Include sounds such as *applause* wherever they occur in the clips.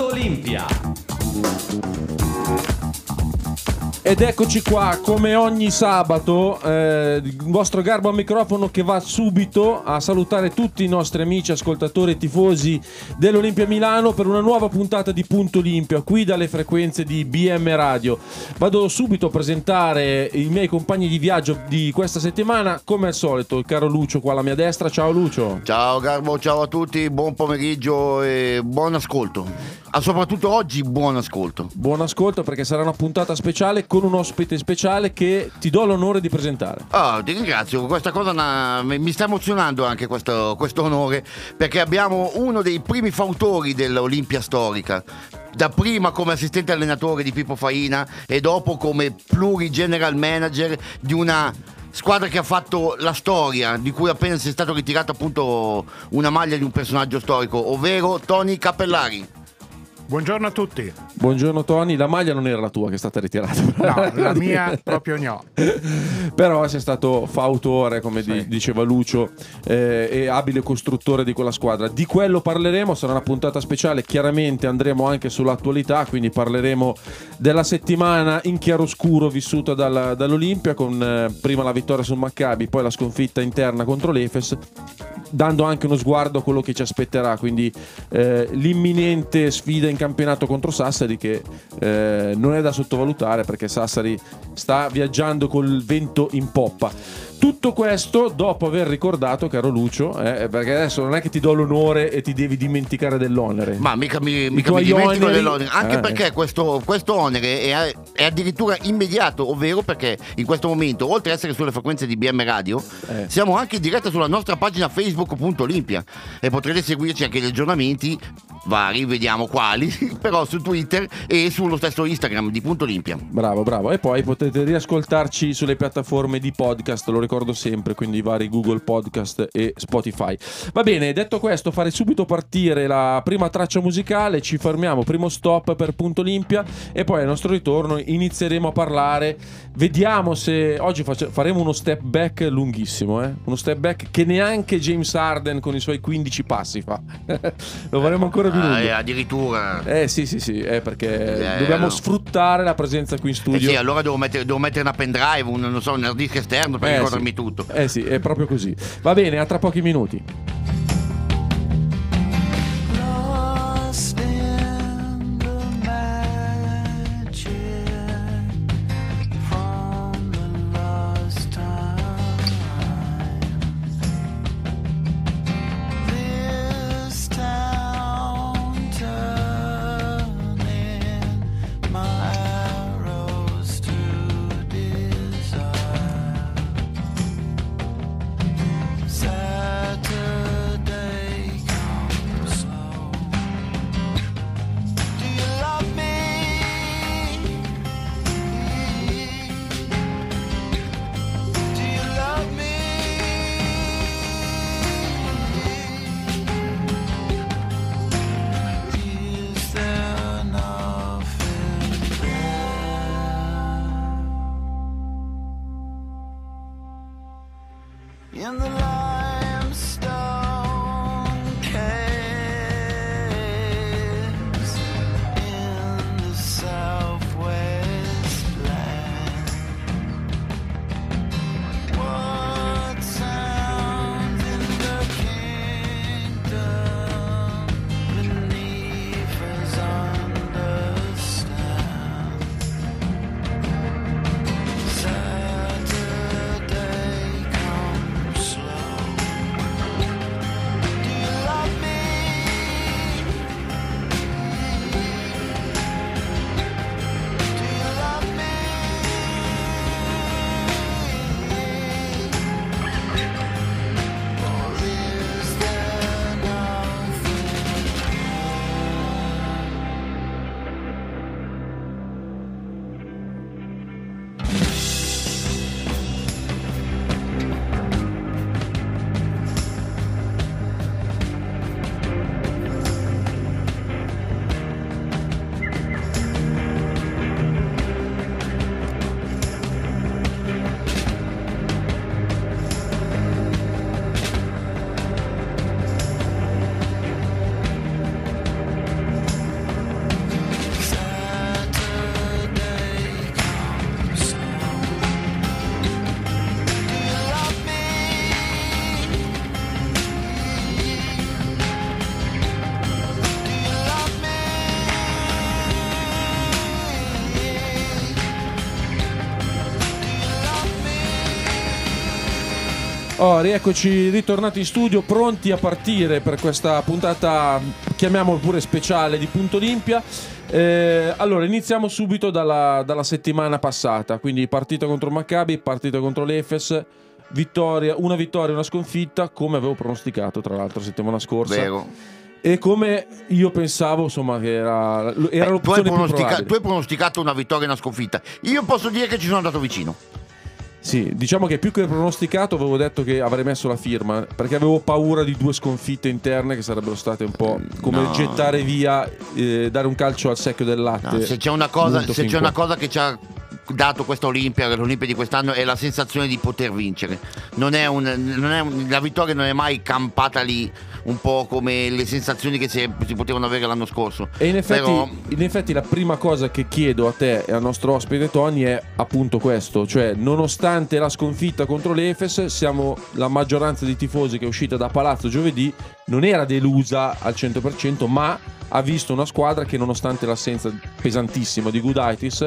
Olimpia. Ed eccoci qua, come ogni sabato, eh, il vostro garbo al microfono che va subito a salutare tutti i nostri amici, ascoltatori e tifosi dell'Olimpia Milano per una nuova puntata di Punto Olimpia, qui dalle frequenze di BM Radio. Vado subito a presentare i miei compagni di viaggio di questa settimana, come al solito, il caro Lucio qua alla mia destra. Ciao Lucio. Ciao Garbo, ciao a tutti, buon pomeriggio e buon ascolto. Ah, soprattutto oggi buon ascolto. Buon ascolto perché sarà una puntata speciale con un ospite speciale che ti do l'onore di presentare. Ah, ti ringrazio, questa cosa na- mi sta emozionando anche questo, questo onore perché abbiamo uno dei primi fautori dell'Olimpia storica. Da prima come assistente allenatore di Pippo Faina e dopo come pluri general manager di una squadra che ha fatto la storia, di cui appena si è stato ritirato appunto una maglia di un personaggio storico, ovvero Tony Cappellari. Buongiorno a tutti. Buongiorno Tony, la maglia non era la tua che è stata ritirata. No, la *laughs* mia proprio no. Però sei stato fautore, come Sì. diceva Lucio, eh, e abile costruttore di quella squadra. Di quello parleremo, sarà una puntata speciale, chiaramente andremo anche sull'attualità, quindi parleremo della settimana in chiaroscuro vissuta dalla- dall'Olimpia con eh, prima la vittoria sul Maccabi, poi la sconfitta interna contro l'Efes, dando anche uno sguardo a quello che ci aspetterà, quindi eh, l'imminente sfida in campionato contro Sassari che eh, non è da sottovalutare perché Sassari sta viaggiando col vento in poppa. Tutto questo dopo aver ricordato, caro Lucio, eh, perché adesso non è che ti do l'onore e ti devi dimenticare dell'onere. Ma mica mi, mica mi dimentico oneri- dell'onere, anche Eh. perché questo, questo onere è, è addirittura immediato, ovvero perché in questo momento, oltre ad essere sulle frequenze di BM Radio, Eh. siamo anche in diretta sulla nostra pagina facebook.olimpia e potrete seguirci anche gli aggiornamenti vari, vediamo quali, *laughs* però su Twitter e sullo stesso Instagram di Punto Olimpia. Bravo, bravo. E poi potete riascoltarci sulle piattaforme di podcast, lo ricordo sempre, quindi i vari Google Podcast e Spotify. Va bene, detto questo, fare subito partire la prima traccia musicale, ci fermiamo, primo stop per Punto Olimpia e poi al nostro ritorno inizieremo a parlare. Vediamo se oggi faremo uno step back lunghissimo, eh? uno step back che neanche James Harden con i suoi 15 passi fa. *laughs* lo faremo ancora più lungo. Ah, addirittura... Eh sì sì sì, eh, perché Eh, dobbiamo no. sfruttare la presenza qui in Eh studio. sì, allora devo mettere, devo mettere una pendrive, un, non so, un hard disk esterno per Eh, sì. Tutto. Eh sì, è proprio così. Va bene, a tra pochi minuti. Oh, rieccoci ritornati in studio, pronti a partire per questa puntata, chiamiamolo pure speciale di Punto Olimpia. Eh, allora, iniziamo subito dalla, dalla settimana passata, quindi partita contro Maccabi, partita contro l'Efes, vittoria, una vittoria e una sconfitta, come avevo pronosticato tra l'altro settimana scorsa. Vero. E come io pensavo, insomma, che era, era Eh, tu, hai l'opzione più pronostica- probabile. tu hai pronosticato una vittoria e una sconfitta. Io posso dire che ci sono andato vicino. Sì, diciamo che più che pronosticato avevo detto che avrei messo la firma perché avevo paura di due sconfitte interne che sarebbero state un po' come No. gettare via, eh, dare un calcio al secchio del latte. No, se c'è una cosa, se c'è una cosa che ci ha dato questa Olimpia, l'Olimpia di quest'anno, è la sensazione di poter vincere. Non è un- non è un- la vittoria non è mai campata lì, un po' come le sensazioni che si, si potevano avere l'anno scorso. E in effetti, Però- in effetti la prima cosa che chiedo a te e al nostro ospite Tony è appunto questo, cioè nonostante la sconfitta contro l'Efes, siamo la maggioranza di tifosi che è uscita da Palazzo giovedì non era delusa al 100%, ma ha visto una squadra che nonostante l'assenza pesantissima di Gudaitis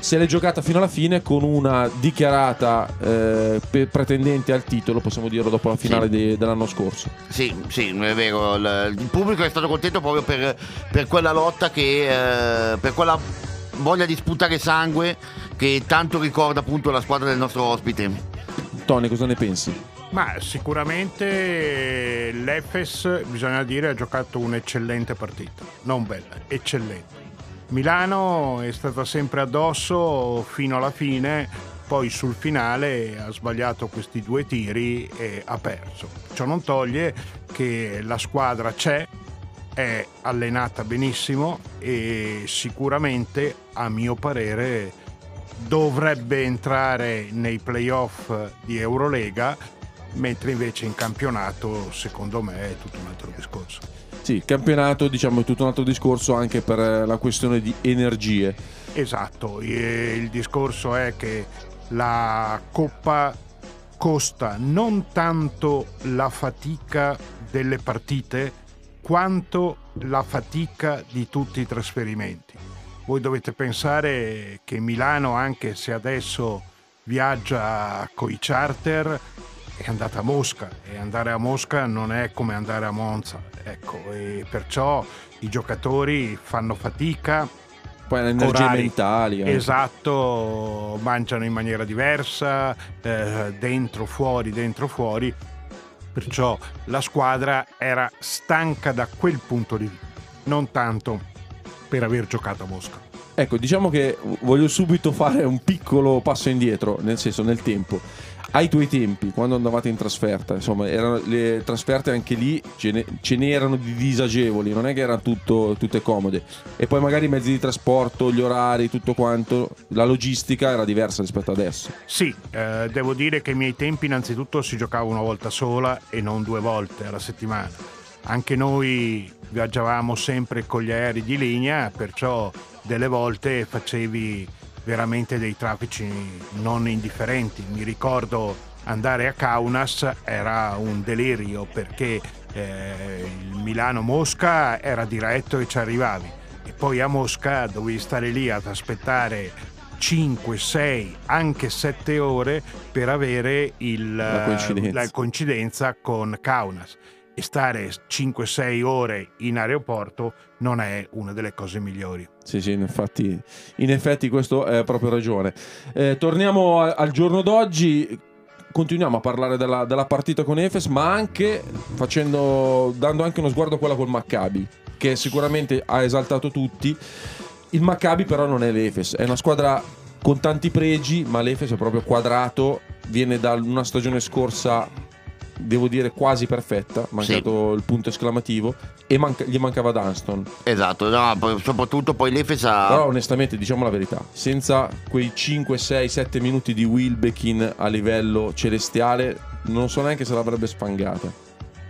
se l'è giocata fino alla fine con una dichiarata eh, pretendente al titolo, possiamo dirlo dopo la finale Sì. de- dell'anno scorso. Sì, sì, è vero. Il, il pubblico è stato contento proprio per, per quella lotta che. eh, per quella voglia di sputare sangue che tanto ricorda appunto la squadra del nostro ospite. Tony, cosa ne pensi? Ma sicuramente l'Efes, bisogna dire, ha giocato un'eccellente partita. Non bella, eccellente. Milano è stata sempre addosso fino alla fine, poi sul finale ha sbagliato questi due tiri e ha perso. Ciò non toglie che la squadra c'è, è allenata benissimo e sicuramente, a mio parere, dovrebbe entrare nei playoff di Eurolega, mentre invece in campionato, secondo me, è tutto un altro discorso. Sì, campionato diciamo è tutto un altro discorso anche per eh, la questione di energie. Esatto, il discorso è che la Coppa costa non tanto la fatica delle partite quanto la fatica di tutti i trasferimenti. Voi dovete pensare che Milano, anche se adesso viaggia coi charter, è andata a Mosca e andare a Mosca non è come andare a Monza. Ecco, e perciò i giocatori fanno fatica, Poi le energie Orari. mentali. eh. Esatto, mangiano in maniera diversa, eh, dentro, fuori, dentro, fuori. Perciò la squadra era stanca da quel punto di vista, non tanto per aver giocato a Mosca. Ecco, diciamo che voglio subito fare un piccolo passo indietro, nel senso nel tempo. Ai tuoi tempi, quando andavate in trasferta, insomma, erano le trasferte anche lì ce ne, ce n'erano di disagevoli, non è che erano tutto- tutte comode. E poi magari i mezzi di trasporto, gli orari, tutto quanto, la logistica era diversa rispetto adesso. Sì, eh, devo dire che ai miei tempi innanzitutto si giocava una volta sola e non due volte alla settimana. Anche noi viaggiavamo sempre con gli aerei di linea, perciò delle volte facevi veramente dei traffici non indifferenti. Mi ricordo andare a Kaunas era un delirio perché eh, il Milano-Mosca era diretto e ci arrivavi e poi a Mosca dovevi stare lì ad aspettare 5, 6, anche 7 ore per avere il- La coincidenza. la coincidenza con Kaunas e stare 5-6 ore in aeroporto non è una delle cose migliori. Sì, sì, infatti, in effetti questo è proprio ragione. Eh, torniamo al giorno d'oggi, continuiamo a parlare della, della partita con Efes, ma anche facendo, dando anche uno sguardo a quella col Maccabi, che sicuramente ha esaltato tutti. Il Maccabi però non è l'Efes, è una squadra con tanti pregi, ma l'Efes è proprio quadrato, viene da una stagione scorsa, devo dire quasi perfetta, mancato il punto esclamativo, e manca- gli mancava Dunston. Esatto, no, soprattutto poi l'Efes ha. Però onestamente diciamo la verità, senza quei 5, 6, 7 minuti di Wilbekin a livello celestiale, non so neanche se l'avrebbe spangata.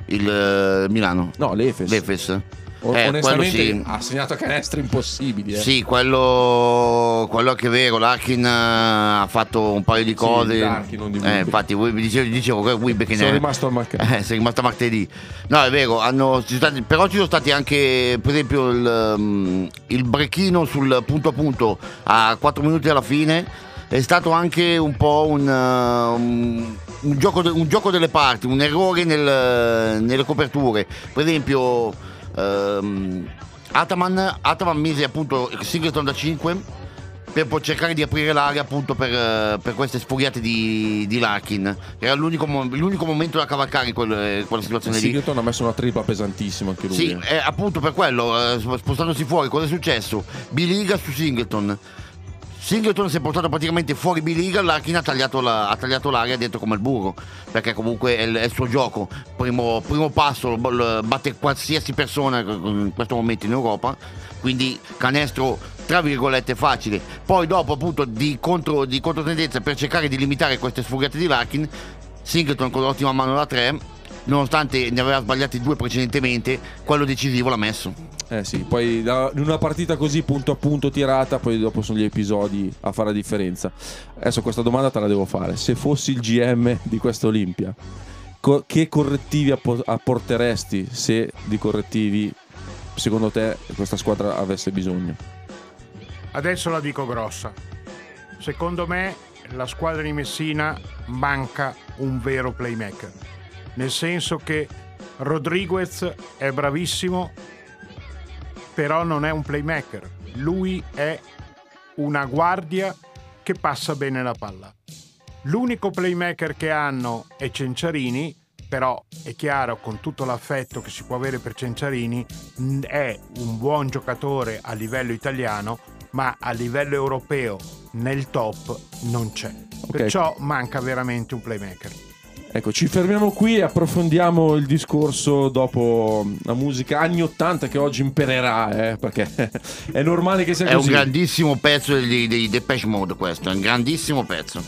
il eh, Milano. No, l'Efes. L'Efes. O- Eh, onestamente sì. ha segnato canestri impossibili. eh. Sì, quello, quello che è vero, l'Arkin eh, ha fatto un paio di cose. Larkin, non di eh, infatti, dicevo, dicevo che Wilbekin Sono è- rimasto al Maccabi. *laughs* Eh, sei rimasto martedì. No, è vero, hanno, ci stati- però ci sono stati anche, per esempio, il, um, il brechino sul punto a punto a 4 minuti alla fine. È stato anche un po' un, uh, un- un gioco, de- un gioco delle parti, un errore nel- nelle coperture. Per esempio, ehm, Ataman, Ataman mise appunto Singleton da 5 per cercare di aprire l'area appunto per, per queste sfuriate di, di Larkin. Era l'unico, l'unico momento da cavalcare in quel- quella situazione lì. Singleton ha messo una tripla pesantissima anche lui. Sì, eh. eh, appunto per quello, eh, spostandosi fuori, cosa è successo? Biliga su Singleton. Singleton si è portato praticamente fuori Biliga, Larkin ha tagliato, la- ha tagliato l'area dentro come il burro, perché comunque è il, è il suo gioco. Primo, primo passo, l- l- batte qualsiasi persona in questo momento in Europa, quindi canestro tra virgolette facile. Poi dopo appunto di, contro, di controtendenza per cercare di limitare queste sfuriate di Larkin, Singleton con l'ottima mano da 3, nonostante ne aveva sbagliati due precedentemente, quello decisivo l'ha messo. Eh sì, poi in una partita così punto a punto tirata, poi dopo sono gli episodi a fare la differenza. Adesso questa domanda te la devo fare. Se fossi il GM di questa Olimpia, co- che correttivi appo- apporteresti se di correttivi secondo te questa squadra avesse bisogno? Adesso la dico grossa. Secondo me la squadra di Messina manca un vero playmaker. Nel senso che Rodriguez è bravissimo, però non è un playmaker. Lui è una guardia che passa bene la palla. L'unico playmaker che hanno è Cenciarini, però è chiaro con tutto l'affetto che si può avere per Cenciarini, è un buon giocatore a livello italiano, ma a livello europeo nel top non c'è. Perciò manca veramente un playmaker. Ecco, ci fermiamo qui e approfondiamo il discorso dopo la musica anni 80 che oggi impererà, eh, perché *laughs* è normale che sia È un così. grandissimo pezzo dei, dei Depeche Mode questo, è un grandissimo pezzo.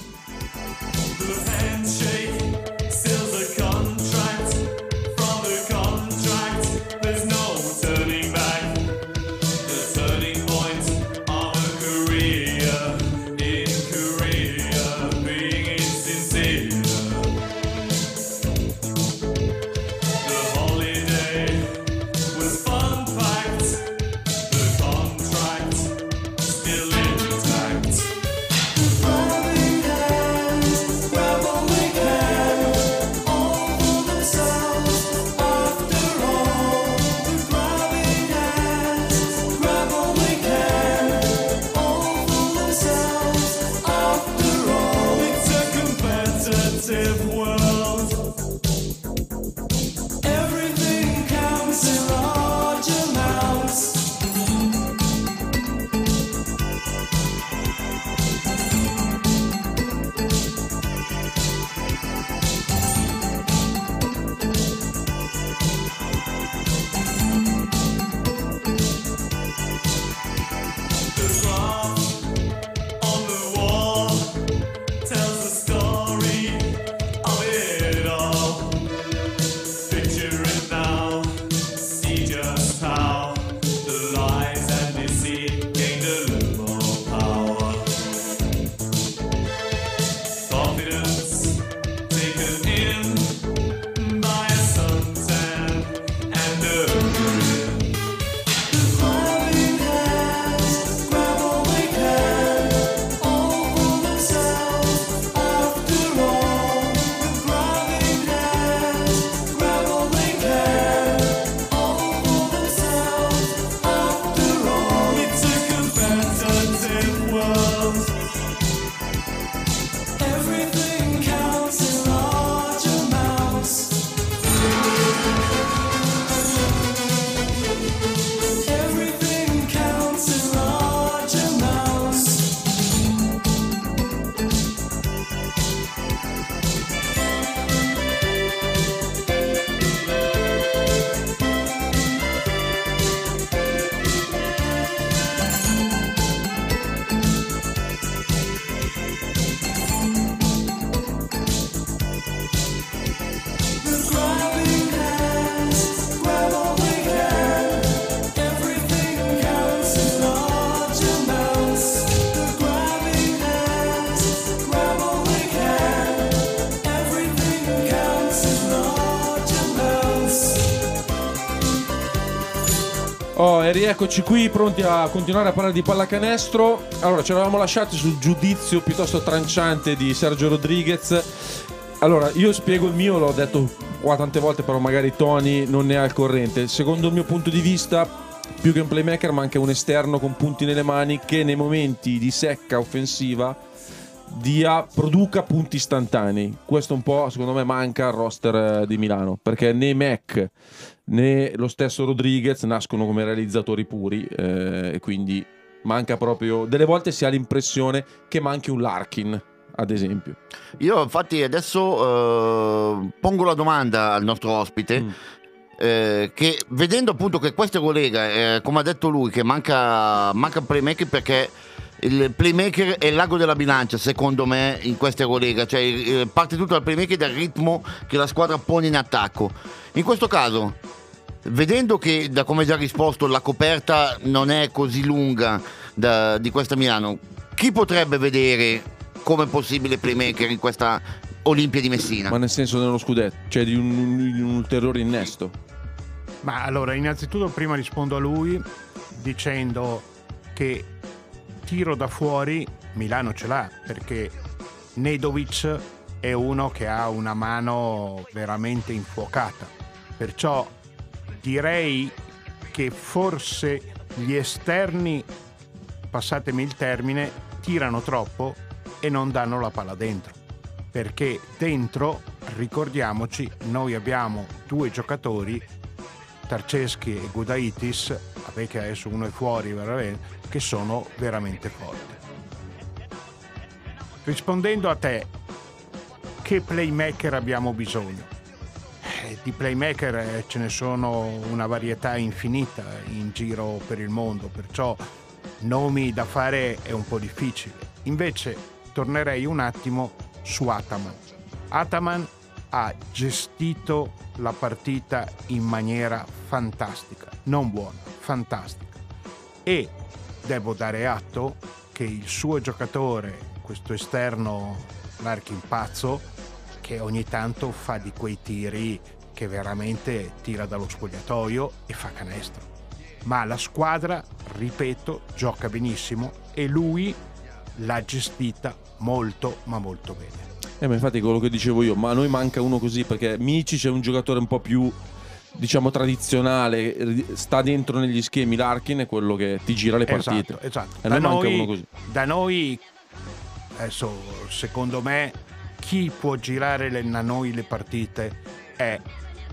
Rieccoci qui pronti a continuare a parlare di pallacanestro. Allora, ci eravamo lasciati sul giudizio piuttosto tranciante di Sergio Rodriguez. Allora, io spiego il mio, l'ho detto qua tante volte, però magari Tony non ne è al corrente. Secondo il mio punto di vista, più che un playmaker, manca un esterno con punti nelle mani che nei momenti di secca offensiva dia, produca punti istantanei. Questo un po', secondo me, manca al roster eh, di Milano, perché né Mac né lo stesso Rodriguez nascono come realizzatori puri, eh, e quindi manca proprio... Delle volte si ha l'impressione che manchi un Larkin, ad esempio. Io infatti adesso eh, pongo la domanda al nostro ospite. Mm. eh, che vedendo appunto che questo collega, eh, come ha detto lui, che manca, manca il playmaker perché il playmaker è l'ago della bilancia, secondo me, in questa collega. Cioè, eh, parte tutto dal playmaker e dal ritmo che la squadra pone in attacco. In questo caso, vedendo che, da come già risposto, la coperta non è così lunga da- di questa Milano, chi potrebbe vedere come possibile playmaker in questa Olimpia di Messina? Ma nel senso dello scudetto, cioè di un, di un ulteriore innesto. Ma allora, innanzitutto prima rispondo a lui dicendo che tiro da fuori Milano ce l'ha perché Nedovic è uno che ha una mano veramente infuocata. Perciò direi che forse gli esterni, passatemi il termine, tirano troppo e non danno la palla dentro. Perché dentro, ricordiamoci, noi abbiamo due giocatori Tarceschi e Gudaitis, vabbè che adesso uno è fuori, che sono veramente forti. Rispondendo a te, che playmaker abbiamo bisogno? Eh, Di playmaker eh, ce ne sono una varietà infinita in giro per il mondo, perciò nomi da fare è un po' difficile. Invece tornerei un attimo su Ataman. Ataman ha gestito la partita in maniera fantastica, non buona, fantastica. E devo dare atto che il suo giocatore, questo esterno Larkin pazzo, che ogni tanto fa di quei tiri che veramente tira dallo spogliatoio e fa canestro. Ma la squadra, ripeto, gioca benissimo e lui l'ha gestita molto ma molto bene. Eh, ma infatti quello che dicevo io, ma a noi manca uno così perché Mici è un giocatore un po' più diciamo tradizionale, sta dentro negli schemi, Larkin è quello che ti gira le partite. Esatto, esatto. E Da noi manca noi, uno così. da noi, adesso secondo me, chi può girare le- da noi le partite è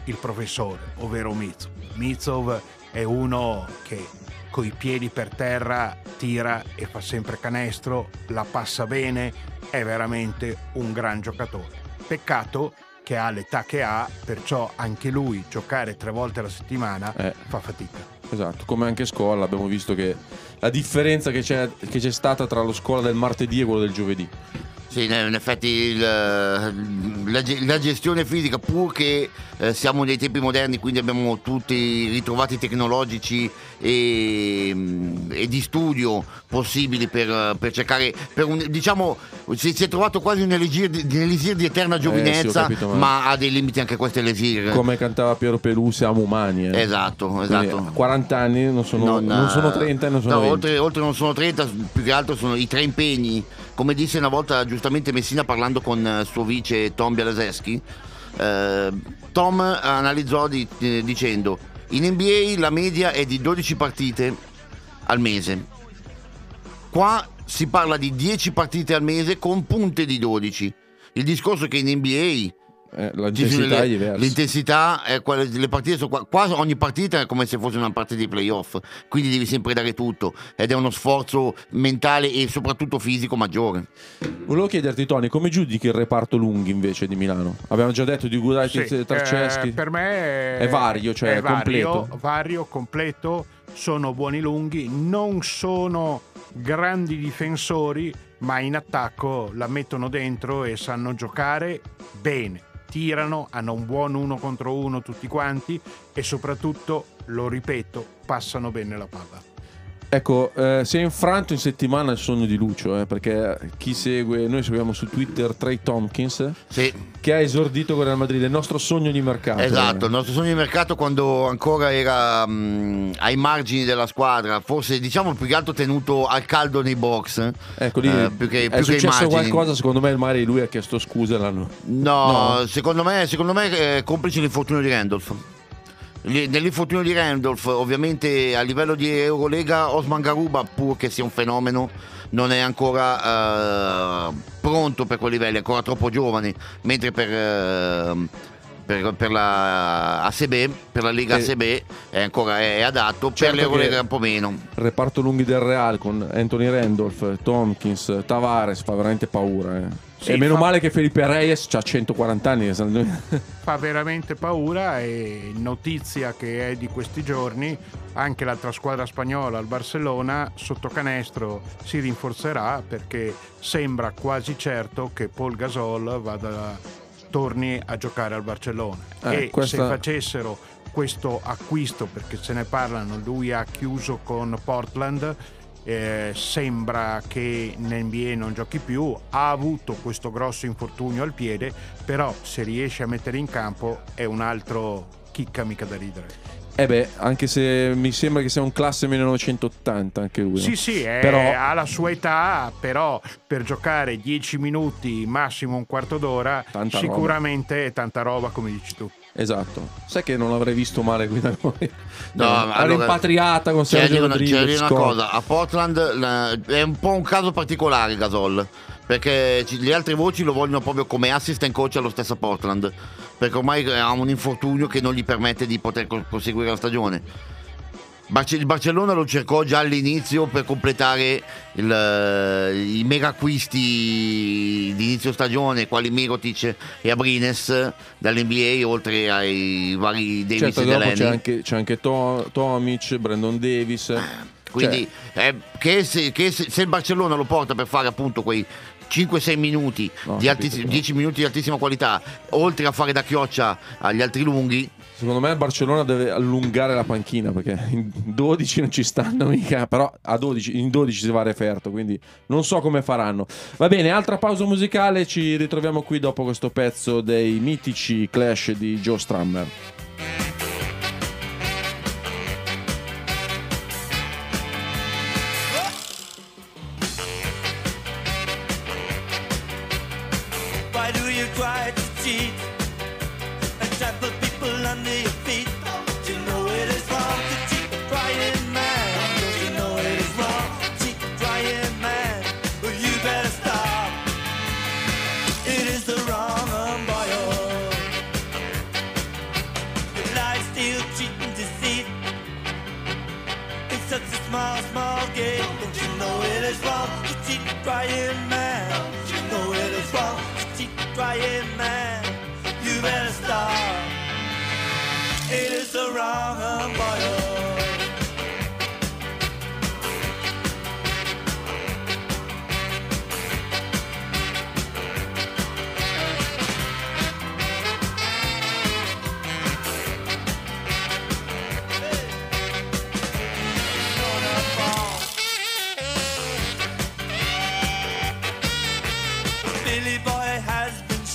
il professore, ovvero Mizov. Mizov è uno che coi piedi per terra tira e fa sempre canestro, la passa bene, è veramente un gran giocatore. Peccato che ha l'età che ha, perciò anche lui giocare tre volte alla settimana Eh. fa fatica. Esatto, come anche scuola abbiamo visto che la differenza che c'è, che c'è stata tra lo scuola del martedì e quello del giovedì. Sì, in effetti il, la, ge- la gestione fisica, pur che eh, siamo nei tempi moderni, quindi abbiamo tutti i ritrovati tecnologici e, mm, e di studio possibili per, per cercare, per un, diciamo, si, si è trovato quasi un elisir di, eterna giovinezza, capito, ma- ma ha dei limiti anche questo elisir. Come cantava Piero Pelù, siamo umani. eh. Esatto, Quindi, esatto. a 40 anni non sono, non eh, sono 30 e non sono no, 20. oltre, oltre non sono 30, più che altro sono i tre impegni. Come disse una volta giustamente Messina parlando con eh, suo vice Tom Bialeseschi, eh, Tom analizzò di- eh, dicendo in NBA la media è di 12 partite al mese. Qua si parla di 10 partite al mese con punte di 12. Il discorso è che in NBA Eh, l'intensità le- è diversa. L'intensità è quella, le partite sono qua, qua ogni partita è come se fosse una partita di playoff, quindi devi sempre dare tutto ed è uno sforzo mentale e soprattutto fisico maggiore. Volevo chiederti, Tony, come giudichi il reparto lunghi invece di Milano? Abbiamo già detto di Gudaitis Sì, e Tarceschi. eh, per me è, È vario, cioè è vario, completo. vario, completo, sono buoni lunghi, non sono grandi difensori, ma in attacco la mettono dentro e sanno giocare bene. Tirano, hanno un buon uno contro uno tutti quanti e soprattutto, lo ripeto, passano bene la palla. Ecco, eh, si è infranto in settimana il sogno di Lucio, eh, perché chi segue, noi seguiamo su Twitter Trey Tompkins, Sì, che ha esordito con Real Madrid, il nostro sogno di mercato. esatto, il nostro sogno di mercato quando ancora era mh, ai margini della squadra, forse diciamo più che altro tenuto al caldo nei box. Ecco, lì eh, più che, è più successo qualcosa, secondo me magari lui ha chiesto scusa. No, No. secondo me, secondo me è complice l'infortunio di Randolph. Nell'infortunio di Randolph, ovviamente a livello di Eurolega, Osman Garuba, pur che sia un fenomeno, non è ancora eh, pronto per quei livelli, è ancora troppo giovane, mentre per, eh, per, per la ACB, per la Lega Eh, ACB è ancora è adatto, certo per l'Eurolega un po' meno. Reparto lunghi del Real con Anthony Randolph, Tompkins, Tavares, fa veramente paura. eh. Sì, e meno fa- male che Felipe Reyes ha 140 anni. *laughs* fa veramente paura e notizia che è di questi giorni anche l'altra squadra spagnola il Barcellona sotto canestro si rinforzerà perché sembra quasi certo che Paul Gasol vada, torni a giocare al Barcellona Eh, e questa- se facessero questo acquisto perché se ne parlano lui ha chiuso con Portland eh, sembra che in NBA non giochi più, ha avuto questo grosso infortunio al piede, però se riesce a mettere in campo è un altro chicca mica da ridere. Eh beh, anche se mi sembra che sia un classe 1980 anche lui. Sì, no? sì, è- Però- ha la sua età, però per giocare 10 minuti, massimo un quarto d'ora, Tanta sicuramente è tanta roba come dici tu. Esatto. Sai che non l'avrei visto male qui da noi. No, Eh, ma era allora- impatriata con C'è Sergio dire una, c'è da Rodriguez. dire una cosa, a Portland la- è un po' un caso particolare Gasol, perché ci- le altre voci lo vogliono proprio come assistant coach allo stesso Portland, perché ormai ha un infortunio che non gli permette di poter proseguire la stagione. Il Barcellona lo cercò già all'inizio per completare il, eh, i mega acquisti di inizio stagione, quali Mirotic e Abrines dall'NBA, oltre ai vari Davis Certo, e Delaney. c'è anche, c'è anche To- Tomic, Brandon Davis. Quindi, Cioè, eh, che, se, che se- se il Barcellona lo porta per fare appunto quei 5-6 minuti, No, di capito, però. 10 minuti di altissima qualità, oltre a fare da chioccia agli altri lunghi, secondo me il Barcellona deve allungare la panchina perché in 12 non ci stanno mica, però a 12, in 12 si va a referto, quindi non so come faranno. Va bene, altra pausa musicale, ci ritroviamo qui dopo questo pezzo dei mitici Clash di Joe Strummer.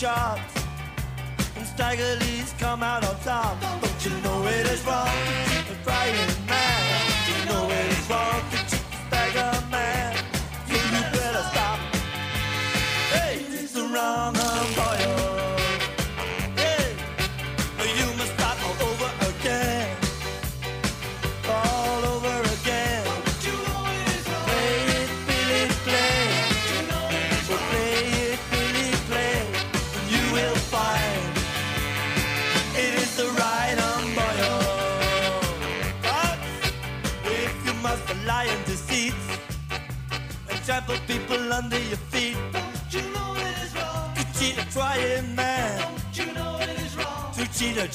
Shot And Stagger Lee's come out on top. Don't you know it is wrong to cheat a man you know it is wrong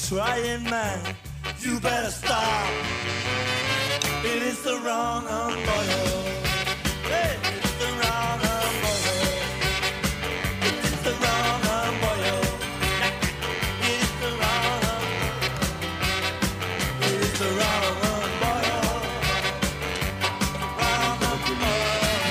trying man? You better stop. It is the wrong umpire.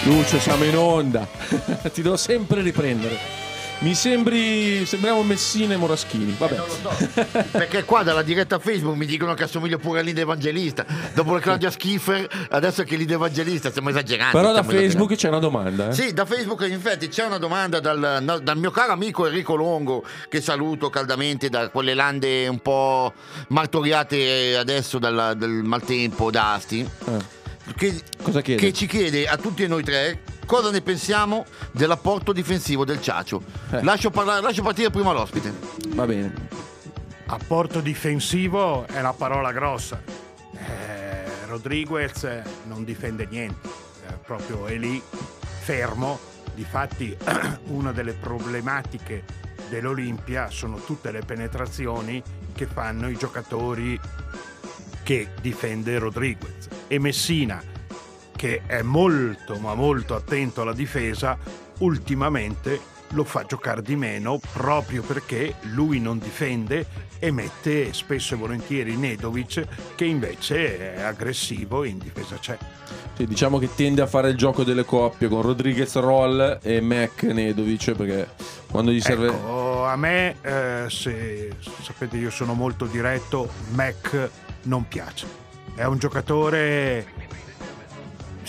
Lucio, siamo in onda. *laughs* Ti devo sempre riprendere. Mi sembri. Sembriamo Messina e Moraschini. Vabbè. Non lo so. Perché qua dalla diretta Facebook mi dicono che assomiglio pure a Linde Evangelista. Dopo la Claudia Schiffer, adesso che Linde Evangelista, stiamo esagerando. Però da Facebook c'è una domanda. Eh? Sì, da Facebook in effetti c'è una domanda dal, dal mio caro amico Enrico Longo, che saluto caldamente da quelle lande un po' martoriate adesso dal, dal maltempo da Asti, Eh, che, Cosa chiede? che ci chiede a tutti noi tre cosa ne pensiamo dell'apporto difensivo del Ciacio. Eh. Lascio, parlare, lascio partire prima l'ospite. Va bene. Apporto difensivo è una parola grossa. Eh, Rodriguez non difende niente, eh, proprio è lì fermo. Difatti *clears throat* una delle problematiche dell'Olimpia sono tutte le penetrazioni che fanno i giocatori che difende Rodriguez. E Messina, che è molto ma molto attento alla difesa, ultimamente lo fa giocare di meno proprio perché lui non difende e mette spesso e volentieri Nedovic che invece è aggressivo e in difesa c'è. Sì, diciamo che tende a fare il gioco delle coppie con Rodriguez Roll e Mac Nedovic perché quando gli serve. Ecco, a me, eh, se sapete io sono molto diretto, Mac non piace. È un giocatore,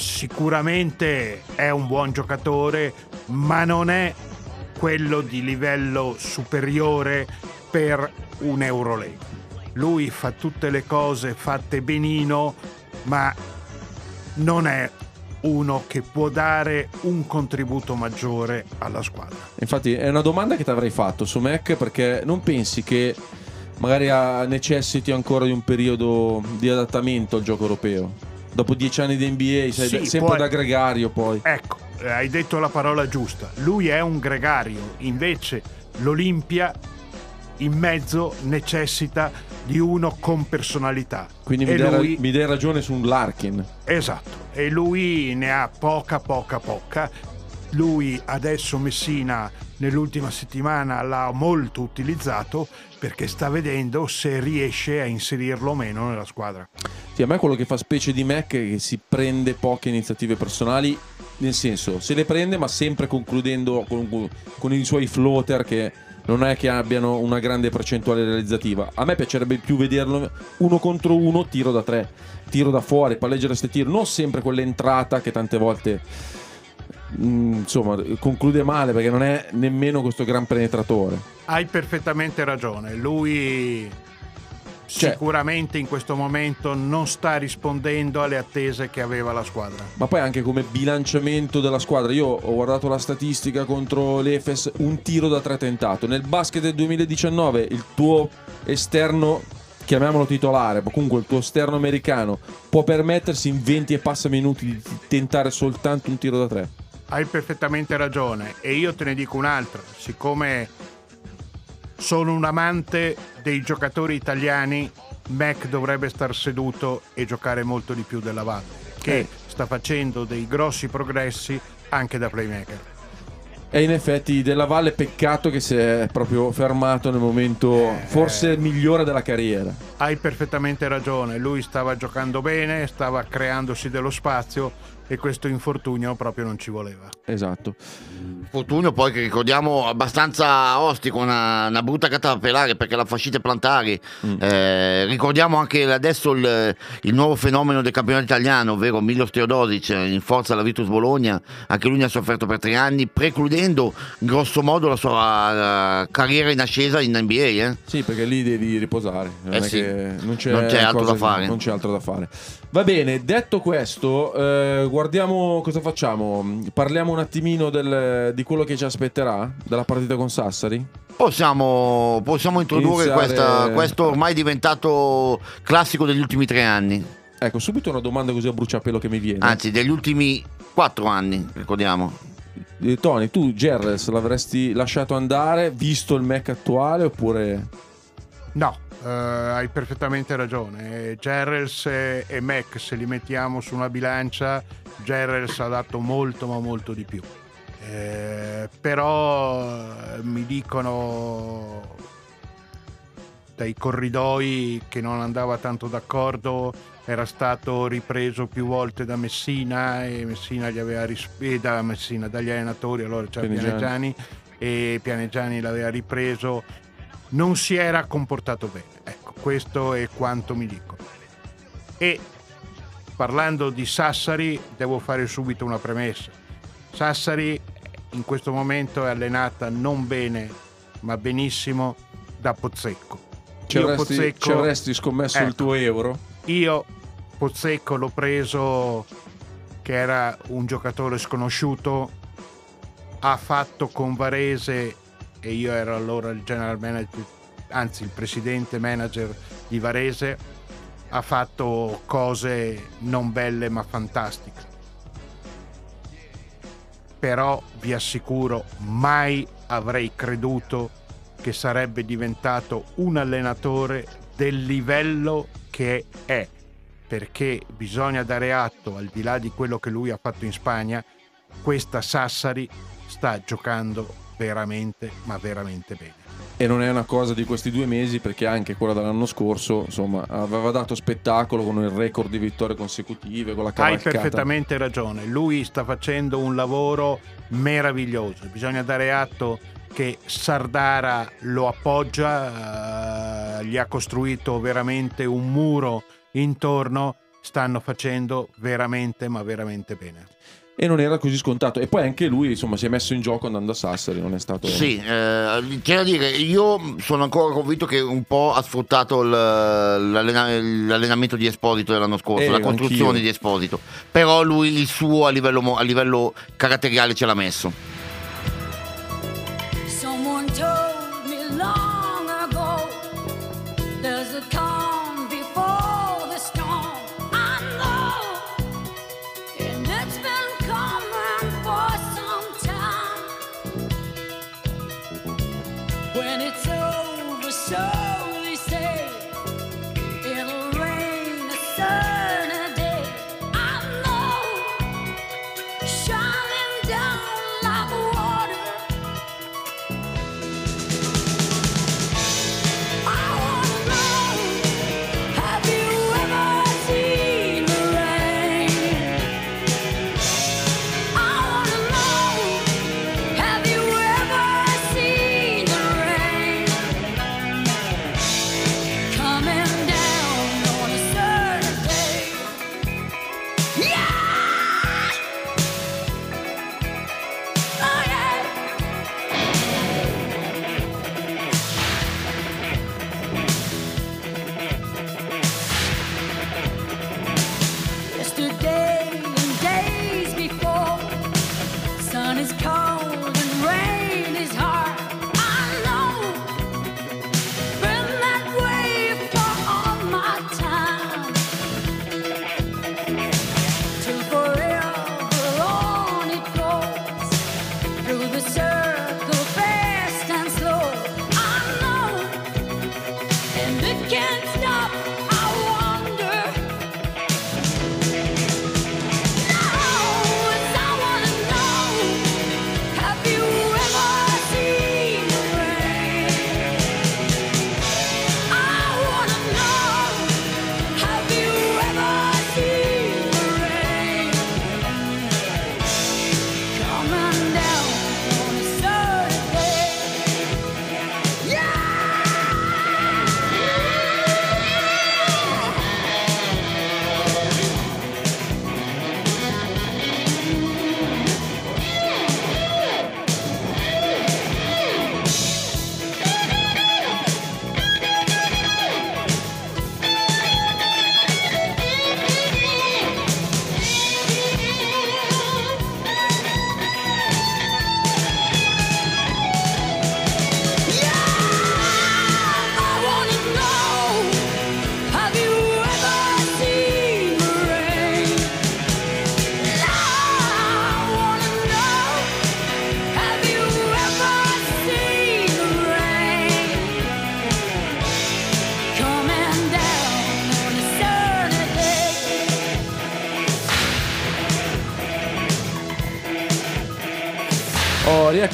sicuramente è un buon giocatore, ma non è quello di livello superiore per un Eurolega. Lui fa tutte le cose fatte benino, ma non è uno che può dare un contributo maggiore alla squadra. Infatti, è una domanda che ti avrei fatto su Mac perché non pensi che magari necessiti ancora di un periodo di adattamento al gioco europeo? Dopo dieci anni di NBA, sei Sì, sempre da gregario poi. Ecco, eh, hai detto la parola giusta. Lui è un gregario, invece l'Olimpia in mezzo necessita di uno con personalità. Quindi mi dai, lui, mi dai ragione su un Larkin. Esatto, e lui ne ha poca, poca, poca. Lui adesso Messina nell'ultima settimana l'ha molto utilizzato perché sta vedendo se riesce a inserirlo o meno nella squadra. Sì, a me quello che fa specie di Mac è che si prende poche iniziative personali, nel senso, se le prende ma sempre concludendo con, con i suoi floater che non è che abbiano una grande percentuale realizzativa. A me piacerebbe più vederlo uno contro uno, tiro da tre, tiro da fuori, palleggere ste tiro, non sempre quell'entrata che tante volte insomma conclude male perché non è nemmeno questo gran penetratore. Hai perfettamente ragione, lui Cioè- sicuramente in questo momento non sta rispondendo alle attese che aveva la squadra. Ma poi anche come bilanciamento della squadra. Io ho guardato la statistica contro l'Efes, un tiro da tre tentato. Nel basket del 2019 il tuo esterno, chiamiamolo titolare, ma comunque il tuo esterno americano, può permettersi in 20 e passa minuti di tentare soltanto un tiro da tre. Hai perfettamente ragione e io te ne dico un'altra, siccome sono un amante dei giocatori italiani, Mac dovrebbe star seduto e giocare molto di più della Valle, che Eh. sta facendo dei grossi progressi anche da playmaker. E in effetti della Valle peccato che si è proprio fermato nel momento forse migliore della carriera. Hai perfettamente ragione, lui stava giocando bene, stava creandosi dello spazio e questo infortunio proprio non ci voleva. Esatto. Fortunio poi che ricordiamo abbastanza ostico, una, una brutta catapelare perché la fascite plantari. Eh, ricordiamo anche adesso il, il nuovo fenomeno del campionato italiano, ovvero Milos Teodosic in forza alla Virtus Bologna, anche lui ne ha sofferto per tre anni, precludendo grosso modo la sua eh, carriera in ascesa in NBA. eh. Sì, perché lì devi riposare. Non, Eh sì. non, c'è, Non c'è altro da fare. Non c'è altro da fare. Va bene, detto questo, eh, guardiamo cosa facciamo. Parliamo un attimino del- di quello che ci aspetterà dalla partita con Sassari. Possiamo, possiamo introdurre Iniziare- questa- questo ormai diventato classico degli ultimi tre anni, Ecco, subito una domanda così a bruciapelo che mi viene. anzi degli ultimi quattro anni, ricordiamo. Eh, Tony, tu Gerres l'avresti lasciato andare visto il Mac attuale oppure... No, eh, hai perfettamente ragione. Gerrels e, Mac, se li mettiamo su una bilancia, Gerrels ha dato molto, ma molto di più. Eh, però eh, mi dicono dai corridoi che non andava tanto d'accordo, era stato ripreso più volte da Messina e Messina gli aveva ris- e da Messina, dagli allenatori, allora c'era Pianigiani. Pianegiani e Pianegiani l'aveva ripreso, non si era comportato bene. Ecco, questo è quanto mi dicono. E parlando di Sassari, devo fare subito una premessa. Sassari in questo momento è allenata non bene, ma benissimo da Pozzecco. Ci avresti, Pozzecco- ci avresti scommesso il Ecco. tuo euro? Io Pozzecco l'ho preso che era un giocatore sconosciuto, ha fatto con Varese e io ero allora il general manager, anzi il presidente manager di Varese, ha fatto cose non belle ma fantastiche. Però vi assicuro, mai avrei creduto che sarebbe diventato un allenatore del livello che è, perché bisogna dare atto, al di là di quello che lui ha fatto in Spagna, questa Sassari sta giocando veramente, ma veramente bene. E non è una cosa di questi due mesi perché anche quella dell'anno scorso insomma aveva dato spettacolo con il record di vittorie consecutive, con la Hai cavalcata. perfettamente ragione, lui sta facendo un lavoro meraviglioso, bisogna dare atto che Sardara lo appoggia, eh, gli ha costruito veramente un muro intorno, stanno facendo veramente ma veramente bene. E non era così scontato. E poi anche lui insomma si è messo in gioco andando a Sassari, non è stato... Sì, eh, c'è da dire, io sono ancora convinto che un po' ha sfruttato l'allena- l'allenamento di Esposito dell'anno scorso, Eh, la costruzione anch'io. di Esposito, però lui il suo a livello, mo- a livello caratteriale ce l'ha messo.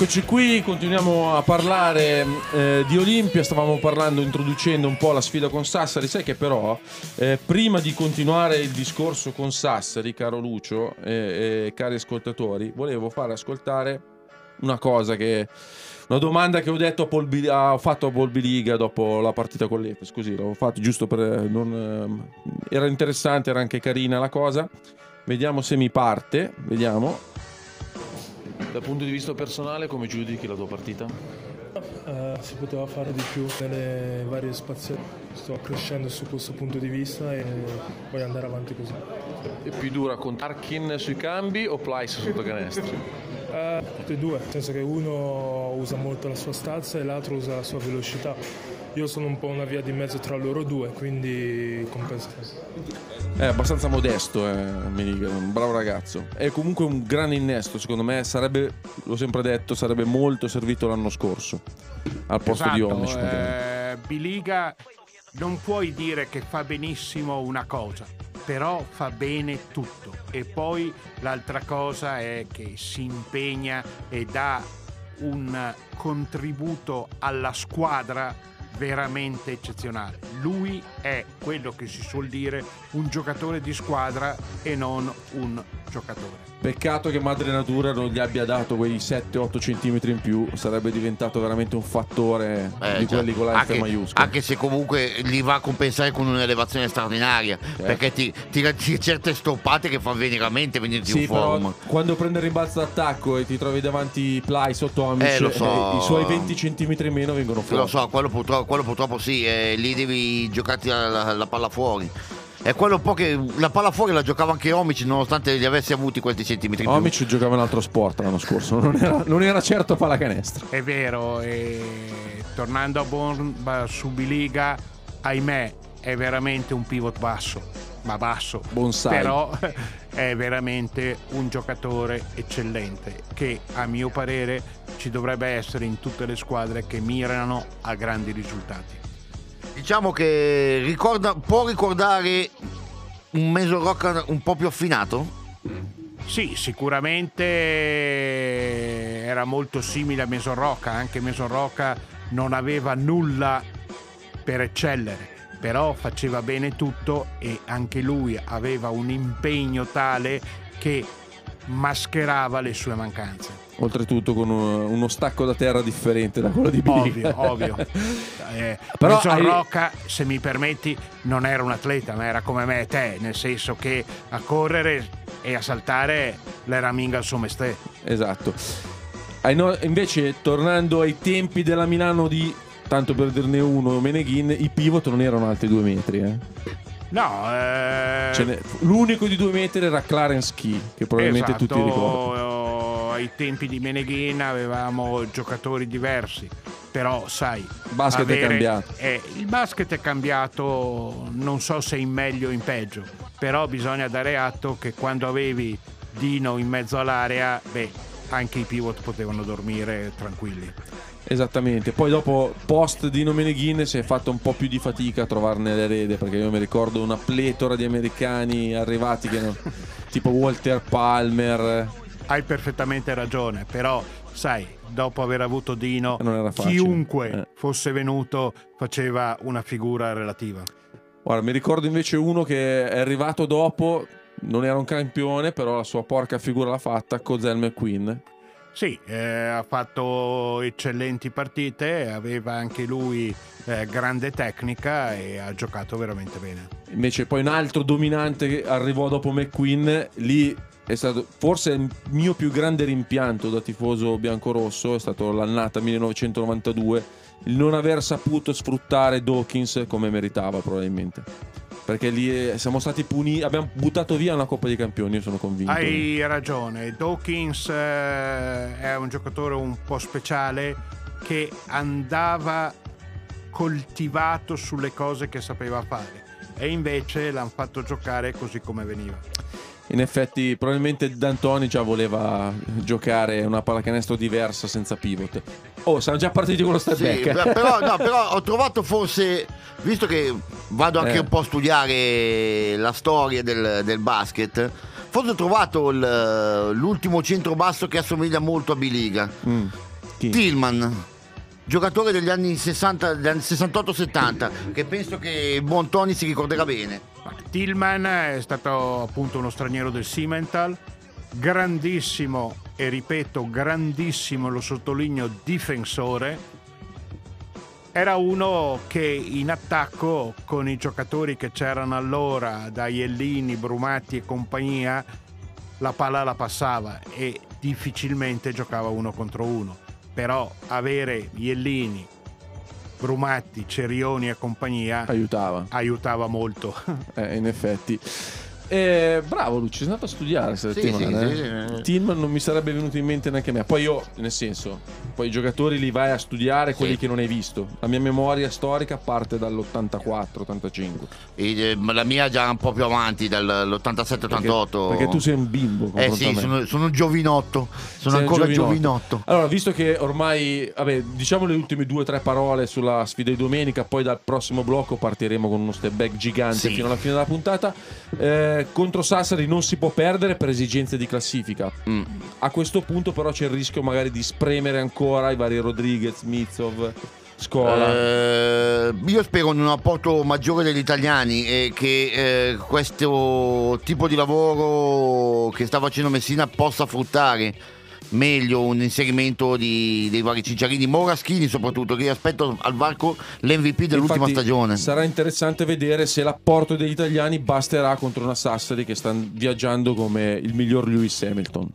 Rieccoci qui, continuiamo a parlare eh, di Olimpia, stavamo parlando, introducendo un po' la sfida con Sassari, sai che però eh, prima di continuare il discorso con Sassari, caro Lucio e e cari ascoltatori, volevo fare ascoltare una cosa che... Una domanda che ho, detto a Bi- ho fatto a Biliga dopo la partita con l'Efes, così l'ho fatto giusto per... eh, Non, ehm, era interessante, era anche carina la cosa. Vediamo se mi parte, vediamo. Dal punto di vista personale, come giudichi la tua partita? Eh, si poteva fare di più nelle varie spaziali. Sto crescendo su questo punto di vista e voglio andare avanti così. È più dura con Tarkin sui cambi o Plyce sotto canestro? Eh, tutti e due, nel senso che uno usa molto la sua stazza e l'altro usa la sua velocità. Io sono un po' una via di mezzo tra loro due, quindi compensa. È abbastanza modesto, eh, un bravo ragazzo. È comunque un gran innesto, secondo me sarebbe, l'ho sempre detto, sarebbe molto servito l'anno scorso al posto di Esatto, Omic. magari. eh, Biliga non puoi dire che fa benissimo una cosa, però fa bene tutto. E poi l'altra cosa è che si impegna e dà un contributo alla squadra veramente eccezionale. Lui è quello che si suol dire un giocatore di squadra e non un giocatore. Peccato che Madre Natura non gli abbia dato quei 7-8 cm in più, sarebbe diventato veramente un fattore Eh, di già. quelli con la F anche, maiuscola. anche se comunque li va a compensare con un'elevazione straordinaria perché ti tira ti- certe stoppate che fa veramente venirti Sì, un però forum quando prende il rimbalzo d'attacco e ti trovi davanti Ply sotto Amici, Eh, so. i suoi 20 cm in meno vengono fuori. lo so quello purtroppo, quello purtroppo sì eh, lì devi giocarti la, la- la palla fuori è quello un po' che la palla fuori la giocava anche Omic nonostante li avessi avuti questi centimetri in più Omic giocava un altro sport l'anno scorso, non era, non era certo pallacanestro. È vero, e tornando a Born ba- su Biliga, ahimè, è veramente un pivot basso, ma basso. Bonsai. Però *laughs* è veramente un giocatore eccellente che a mio parere ci dovrebbe essere in tutte le squadre che mirano a grandi risultati. Diciamo che ricorda, può ricordare un Mason Rock un po' più affinato Sì, sicuramente era molto simile a Meson Rocca, anche Meson Rocca non aveva nulla per eccellere, però faceva bene tutto e anche lui aveva un impegno tale che mascherava le sue mancanze. Oltretutto con uno, stacco da terra differente da quello di Biliga. Ovvio, ovvio. *laughs* Eh, Però Meson hai- Rocca, se mi permetti, non era un atleta, ma era come me e te, nel senso che a correre e a saltare l'era minga il suo mestiere. Esatto. Invece, tornando ai tempi della Milano di, tanto per dirne uno, Meneghin, i pivot non erano alti due metri. eh. No, eh, l'unico di due metri era Clarence Key, che probabilmente esatto, tutti ricordano. Ai tempi di Meneghin avevamo giocatori diversi, però sai, Il basket è cambiato. eh, il basket è cambiato, non so se in meglio o in peggio, però bisogna dare atto che quando avevi Dino in mezzo all'area, beh, anche i pivot potevano dormire tranquilli. Esattamente. Poi dopo, post Dino Meneghin, si è fatto un po' più di fatica a trovarne l'erede, perché io mi ricordo una pletora di americani arrivati che non- *laughs* tipo Walter Palmer. Hai perfettamente ragione, però sai, dopo aver avuto Dino, chiunque Eh. fosse venuto faceva una figura relativa. Guarda, mi ricordo invece uno che è arrivato dopo, non era un campione, però la sua porca figura l'ha fatta, Cozel McQueen. Sì, eh, ha fatto eccellenti partite, aveva anche lui eh, grande tecnica e ha giocato veramente bene. Invece poi un altro dominante che arrivò dopo McQueen, lì è stato forse il mio più grande rimpianto da tifoso biancorosso, è stato l'annata 1992, il non aver saputo sfruttare Dawkins come meritava probabilmente. Perché lì eh, siamo stati puniti, abbiamo buttato via una Coppa dei Campioni, io sono convinto. Hai ragione, Dawkins eh, è un giocatore un po' speciale che andava coltivato sulle cose che sapeva fare e invece l'hanno fatto giocare così come veniva. In effetti, probabilmente D'Antoni già voleva giocare una pallacanestro diversa senza pivot. Oh, siamo già partiti con lo step Sì, back. però, no, però ho trovato forse, visto che vado anche Eh. un po' a studiare la storia del, del basket, forse ho trovato il- l'ultimo centro basso che assomiglia molto a Biliga. Mm. Chi? Tillman, giocatore degli anni 60, degli anni 68-70, che penso che Tony si ricorderà bene. Tillman è stato appunto uno straniero del Simmental, grandissimo e ripeto grandissimo, lo sottolineo, difensore. Era uno che in attacco con i giocatori che c'erano allora, da Iellini, Brumatti e compagnia, la palla la passava e difficilmente giocava uno contro uno. Però avere Iellini, Brumatti, Cerioni e compagnia Aiutava, aiutava molto. eh, in effetti. Eh, bravo Luci, sei andato a studiare questa Sì, settimana. sì, eh? sì, sì. Tillman non mi sarebbe venuto in mente neanche a me. Poi io, nel senso, poi i giocatori li vai a studiare quelli Sì. che non hai visto. La mia memoria storica parte dall'84-85. E, eh, la mia è già un po' più avanti, dall'87-88. Perché tu sei un bimbo. Eh sì, sono, sono un giovinotto. Sono Sei ancora giovinotto. Allora, visto che ormai, vabbè, diciamo le ultime due o tre parole sulla sfida di domenica, poi dal prossimo blocco partiremo con uno step back gigante Sì. fino alla fine della puntata. Eh, contro Sassari non si può perdere per esigenze di classifica. Mm. A questo punto, però, c'è il rischio magari di spremere ancora i vari Rodriguez, Mizov, Scola. Eh, io spero in un apporto maggiore degli italiani e che eh, questo tipo di lavoro che sta facendo Messina possa fruttare meglio un inserimento di- dei vari cinciarini Moraschini soprattutto che io aspetto al varco l'MVP dell'ultima Infatti, stagione Sarà interessante vedere se l'apporto degli italiani basterà contro una Sassari che sta viaggiando come il miglior Lewis Hamilton.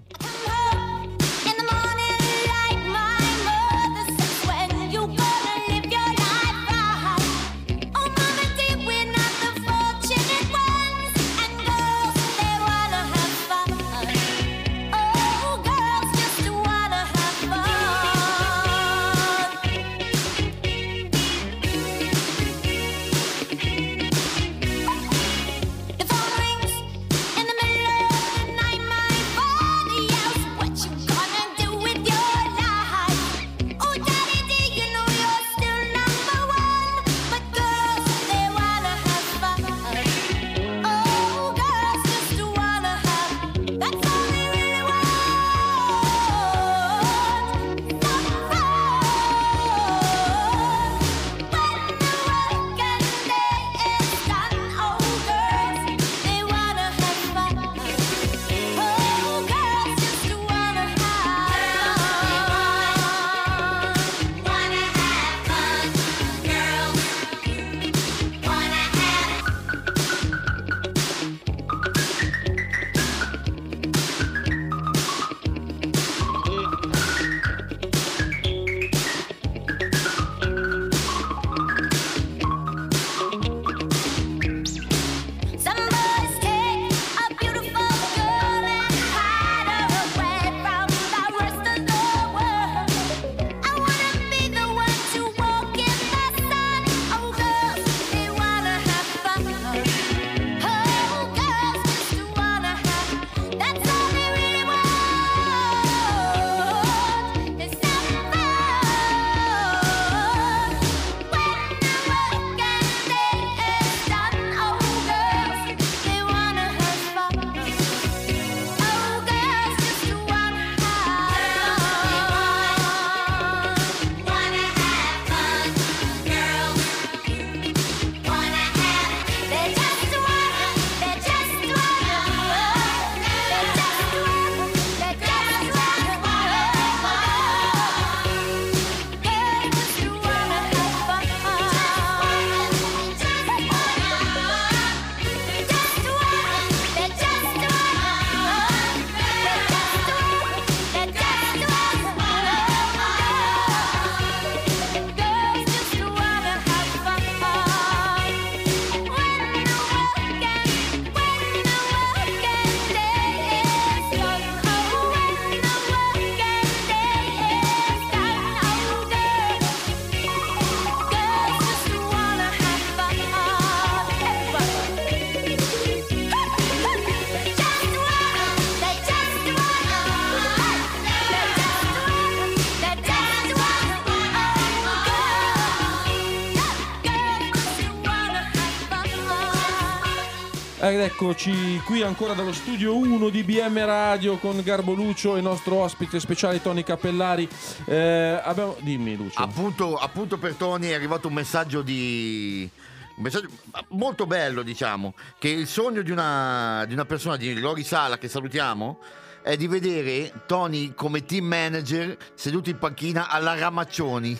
Ed eccoci qui ancora dallo studio 1 di BM Radio con Garbo Lucio e il nostro ospite speciale Tony Cappellari. Eh, abbiamo... Dimmi Lucio. Appunto, appunto per Tony è arrivato un messaggio di. Un messaggio molto bello, diciamo. Che il sogno di una, di una persona, di Lori Sala, che salutiamo, è di vedere Tony come team manager seduto in panchina alla Ramaccioni,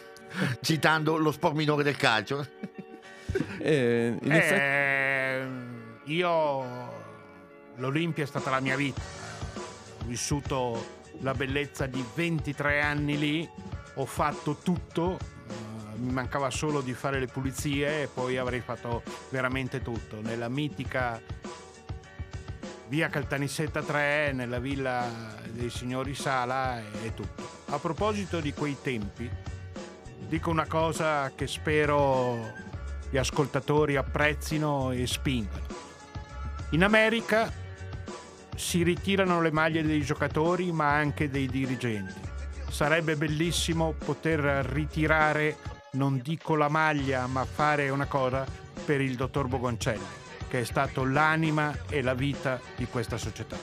citando lo sport minore del calcio. Eh, in effetti- Eh, io l'Olimpia è stata la mia vita. Ho vissuto la bellezza di 23 anni lì, ho fatto tutto. eh, Mi mancava solo di fare le pulizie e poi avrei fatto veramente tutto. Nella mitica via Caltanissetta 3, nella villa dei signori Sala e tutto. A proposito di quei tempi, dico una cosa che spero gli ascoltatori apprezzino e spingano. In America si ritirano le maglie dei giocatori ma anche dei dirigenti. Sarebbe bellissimo poter ritirare, non dico la maglia, ma fare una cosa per il dottor Bogoncelli, che è stato l'anima e la vita di questa società.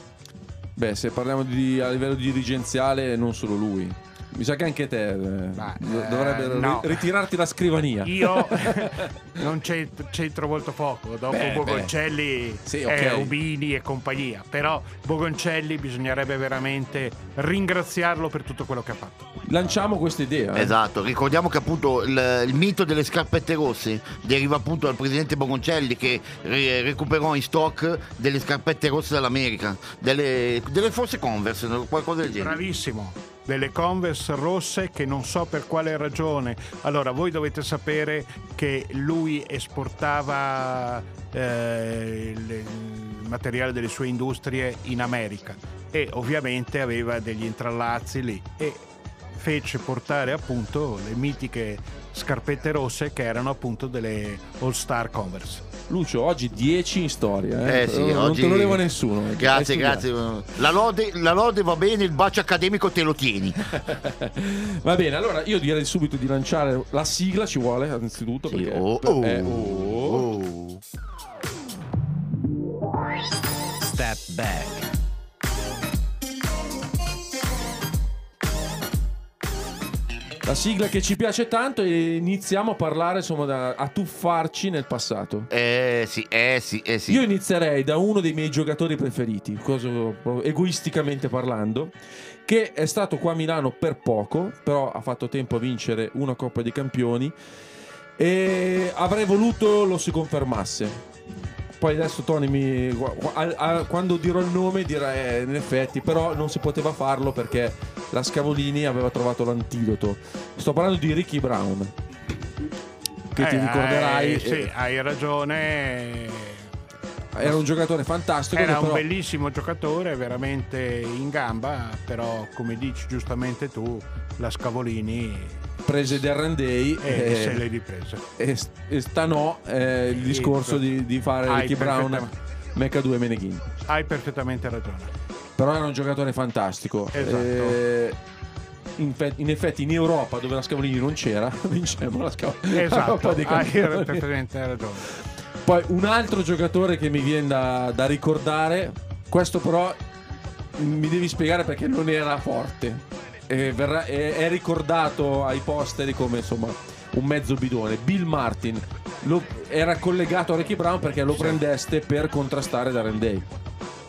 Beh, se parliamo di, a livello dirigenziale, non solo lui. Mi sa che anche te eh, Ma, eh, dovrebbero ri- no. ritirarti la scrivania. Io *laughs* non c'entro, molto poco, dopo Beh, Bogoncelli, Sì, eh, ok. Rubini e compagnia, però Bogoncelli bisognerebbe veramente ringraziarlo per tutto quello che ha fatto. Lanciamo questa idea. eh. Esatto, ricordiamo che appunto il, il mito delle scarpette rosse deriva appunto dal presidente Bogoncelli che re- recuperò in stock delle scarpette rosse dall'America, delle, delle forse Converse, qualcosa del genere. Bravissimo. Delle Converse rosse che non so per quale ragione. Allora, voi dovete sapere che lui esportava eh, il, materiale delle sue industrie in America e ovviamente aveva degli intrallazzi lì e fece portare appunto le mitiche scarpette rosse che erano appunto delle All Star Converse. Lucio, oggi 10 in storia. Eh, Eh sì, non oggi- te lo levo nessuno. eh. Grazie, grazie. La lode, la lode va bene, il bacio accademico te lo tieni. *laughs* Va bene, allora io direi subito di lanciare la sigla, ci vuole anzitutto. Sì, perché, oh, oh, eh, oh. oh. Step back. La sigla che ci piace tanto e iniziamo a parlare, insomma, da, a tuffarci nel passato. Eh sì, eh sì, eh sì. Io inizierei da uno dei miei giocatori preferiti, cosa- egoisticamente parlando, che è stato qua a Milano per poco, però ha fatto tempo a vincere una Coppa dei Campioni e avrei voluto lo si confermasse. Poi adesso Tony mi, a- a- quando dirò il nome dirà eh, in effetti, però non si poteva farlo perché la Scavolini aveva trovato l'antidoto. Sto parlando di Ricky Brown. Che ti Eh, ricorderai, eh, sì, eh, hai ragione. era un giocatore fantastico. Era che un però- bellissimo giocatore, veramente in gamba, però come dici giustamente tu, la Scavolini prese del Rendei eh, e, se l'è ripresa. e, e stanò eh, il discorso di, di fare Hai Ricky Brown Mecca 2 Meneghin Hai perfettamente ragione. però era un giocatore fantastico Esatto. Eh, in, fe- in effetti in Europa dove la Scavolini non c'era *laughs* vincemmo la Scavolini Esatto, dei hai perfettamente ragione. poi un altro giocatore che mi viene da, da ricordare questo però mi devi spiegare perché non era forte E verrà- è, è ricordato ai posteri come insomma un mezzo bidone Bill Martin lo- era collegato a Ricky Brown perché lo prendeste per contrastare da Rendei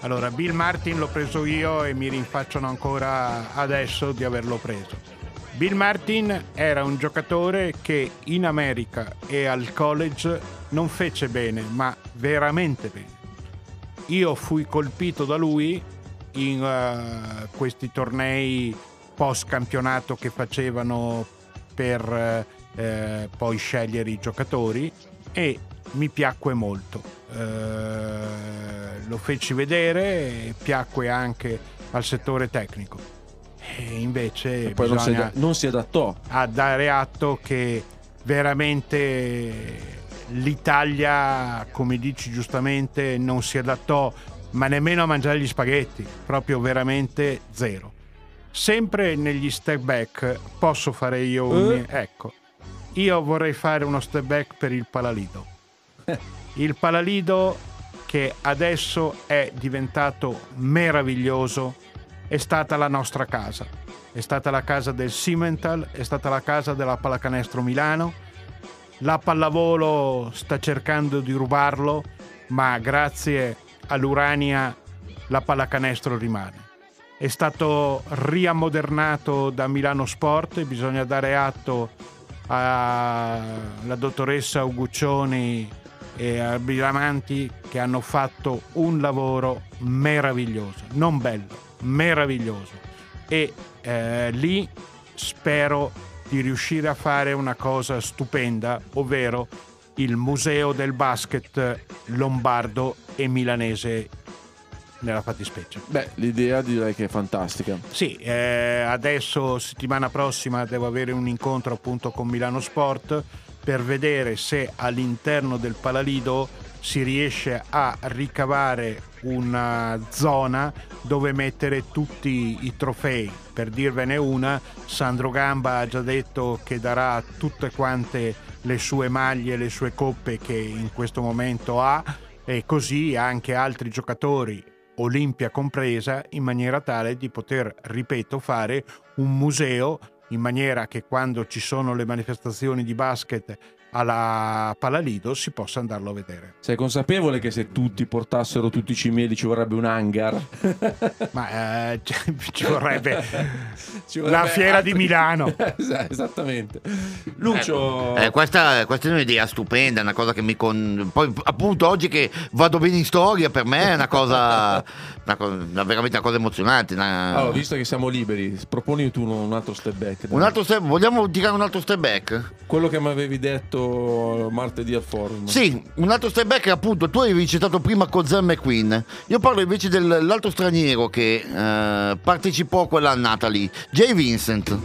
Allora, Bill Martin l'ho preso io e mi rinfacciano ancora adesso di averlo preso. Bill Martin era un giocatore che in America e al college non fece bene, ma veramente bene. Io fui colpito da lui in eh, questi tornei post campionato che facevano per eh, poi scegliere i giocatori e mi piacque molto. Eh, lo feci vedere e piacque anche al settore tecnico. E invece e poi non si, non si adattò a dare atto che veramente l'Italia, come dici giustamente, non si adattò, ma nemmeno a mangiare gli spaghetti, proprio veramente zero. Sempre negli step back posso fare io un... Eh? Ecco, io vorrei fare uno step back per il Palalido. *laughs* Il Palalido che adesso è diventato meraviglioso è stata la nostra casa. È stata la casa del Cimental, è stata la casa della Pallacanestro Milano. La pallavolo sta cercando di rubarlo, ma grazie all'Urania la pallacanestro rimane. È stato riammodernato da Milano Sport e bisogna dare atto alla dottoressa Uguccioni e a Bilamanti che hanno fatto un lavoro meraviglioso, non bello, meraviglioso. E eh, lì spero di riuscire a fare una cosa stupenda, ovvero il museo del basket lombardo e milanese nella fattispecie. Beh, l'idea direi che è fantastica. Sì, eh, adesso settimana prossima devo avere un incontro appunto con Milano Sport per vedere se all'interno del Palalido si riesce a ricavare una zona dove mettere tutti i trofei. Per dirvene una, Sandro Gamba ha già detto che darà tutte quante le sue maglie, le sue coppe che in questo momento ha e così anche altri giocatori, Olimpia compresa, in maniera tale di poter, ripeto, fare un museo in maniera che quando ci sono le manifestazioni di basket alla Palalido si possa andarlo a vedere. Sei consapevole che se tutti portassero tutti i cimieli ci vorrebbe un hangar? *laughs* Ma eh, *laughs* ci- ci vorrebbe Ci la fiera di Milano. *laughs* Esattamente. Lucio, Eh, questa, questa è un'idea stupenda, una cosa che mi con... Poi appunto oggi che vado bene in storia per me è una cosa, una cosa- una- veramente una cosa emozionante. una- allora, visto che siamo liberi, proponi tu un- un altro step back. dai. Un altro step, vogliamo tirare un altro step back? Quello che mi avevi detto martedì al forum. Sì, un altro step back appunto, tu avevi citato prima Kozan McQueen, io parlo invece dell'altro straniero che eh, partecipò a quella annata lì, Jay Vincent.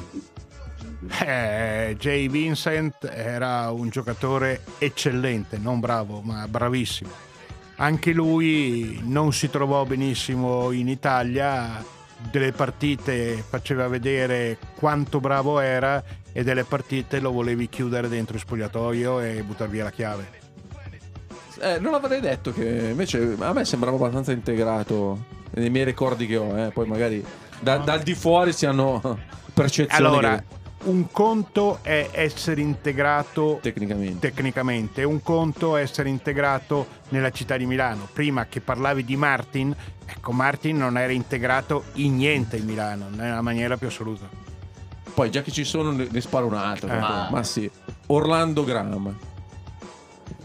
Eh, Jay Vincent era un giocatore eccellente, non bravo, ma bravissimo. Anche lui non si trovò benissimo in Italia, delle partite faceva vedere quanto bravo era e delle partite lo volevi chiudere dentro il spogliatoio e buttare via la chiave. Eh, non avrei detto che invece a me sembrava abbastanza integrato nei miei ricordi che ho, eh. poi magari da- dal di fuori si hanno percezioni Allora, che- un conto è essere integrato tecnicamente. tecnicamente, un conto è essere integrato nella città di Milano. Prima che parlavi di Martin, ecco, Martin non era integrato in niente in Milano, nella maniera più assoluta. Poi già che ci sono ne, ne sparo un altro. Eh. Ma, ma sì, Orlando Graham. *laughs*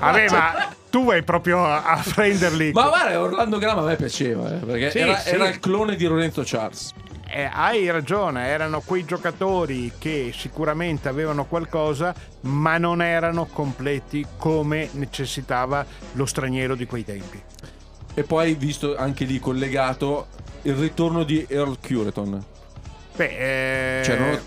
Vabbè, ma tu vai proprio a, a prenderli. Ma guarda, Orlando Graham a me piaceva, eh, perché Sì, era, sì. era il clone di Lorenzo Charles. Eh, hai ragione, erano quei giocatori che sicuramente avevano qualcosa, ma non erano completi come necessitava lo straniero di quei tempi. E poi, visto anche lì collegato, il ritorno di Earl Cureton. Beh, eh, Cioè, non-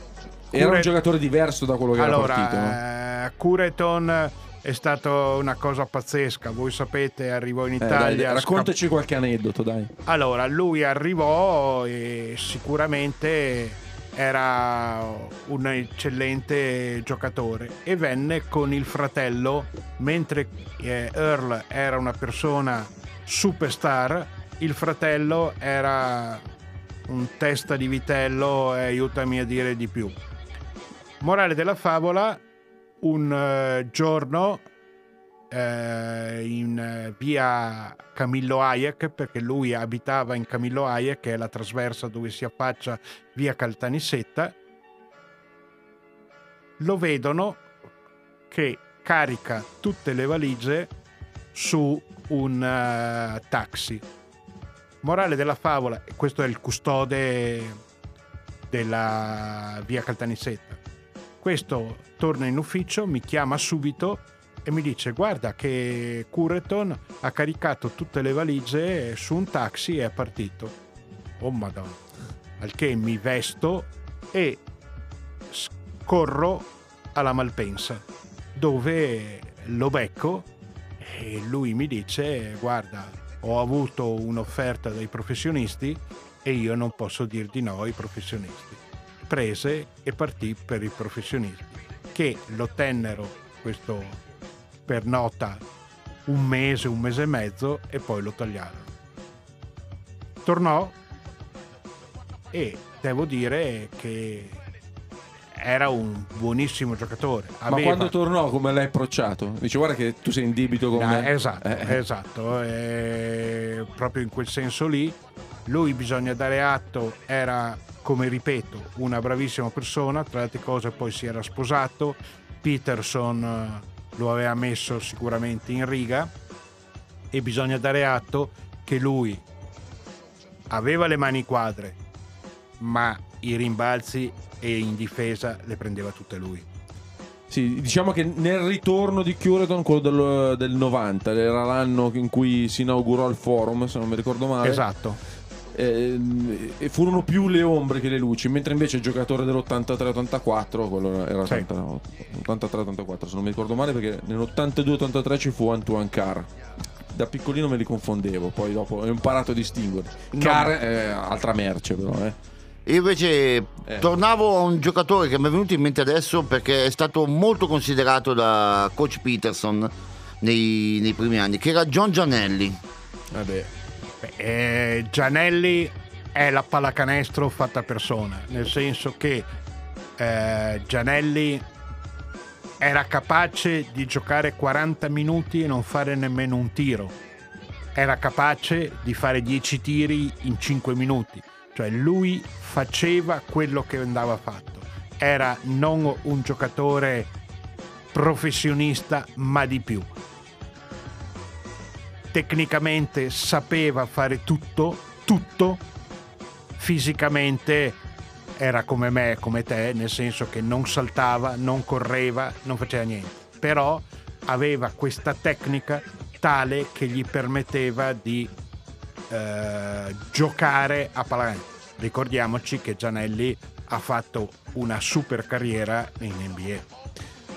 era un giocatore diverso da quello che allora, era partito, no? eh, Cureton è stata una cosa pazzesca. Voi sapete, arrivò in Eh, dai, Italia. raccontaci qualche aneddoto, dai. Allora, lui arrivò e sicuramente era un eccellente giocatore e venne con il fratello, mentre eh, Earl era una persona superstar, il fratello era un testa di vitello e aiutami a dire di più. Morale della favola, un eh, giorno eh, in eh, via Camillo Hayek, perché lui abitava in Camillo Hayek, che è la trasversa dove si affaccia via Caltanissetta, lo vedono che carica tutte le valigie su un eh, taxi. Morale della favola, questo è il custode della via Caltanissetta. Questo torna in ufficio, mi chiama subito e mi dice guarda che Cureton ha caricato tutte le valigie su un taxi e è partito. Oh madonna. Al che mi vesto e corro alla Malpensa dove lo becco e lui mi dice guarda ho avuto un'offerta dai professionisti e io non posso dir di no ai professionisti prese e partì per i professionisti che lo tennero questo per nota un mese, un mese e mezzo e poi lo tagliarono. Tornò e devo dire che era un buonissimo giocatore. Ma Aveva- quando tornò, come l'hai approcciato? Dice, guarda che tu sei in debito con Ah, me. esatto, Eh, esatto, eh, proprio in quel senso lì. Lui, bisogna dare atto, era, come ripeto, una bravissima persona, tra le altre cose poi si era sposato, Peterson eh, lo aveva messo sicuramente in riga e bisogna dare atto che lui aveva le mani quadre, ma i rimbalzi e in difesa le prendeva tutte lui. Sì, diciamo che nel ritorno di Curedon, quello del, del 90, era l'anno in cui si inaugurò il forum, se non mi ricordo male. Esatto. ehm, e furono più le ombre che le luci, mentre invece il giocatore dell'83-84, quello era Sì. 83-84 se non mi ricordo male, perché nell'82-83 ci fu Antoine Carr. Da piccolino me li confondevo, poi dopo ho imparato a distinguere. Carr è altra merce però, eh. Io invece Eh. tornavo a un giocatore che mi è venuto in mente adesso perché è stato molto considerato da coach Peterson nei, nei primi anni, che era John Gianelli. Vabbè. Beh, eh, Gianelli è la pallacanestro fatta persona, nel senso che eh, Gianelli era capace di giocare 40 minuti e non fare nemmeno un tiro. Era capace di fare 10 tiri in 5 minuti. Cioè lui faceva quello che andava fatto. Era non un giocatore professionista, ma di più. Tecnicamente sapeva fare tutto, tutto, fisicamente era come me, come te, nel senso che non saltava, non correva, non faceva niente, però aveva questa tecnica tale che gli permetteva di eh, giocare a pallacanestro. Ricordiamoci che Gianelli ha fatto una super carriera in NBA.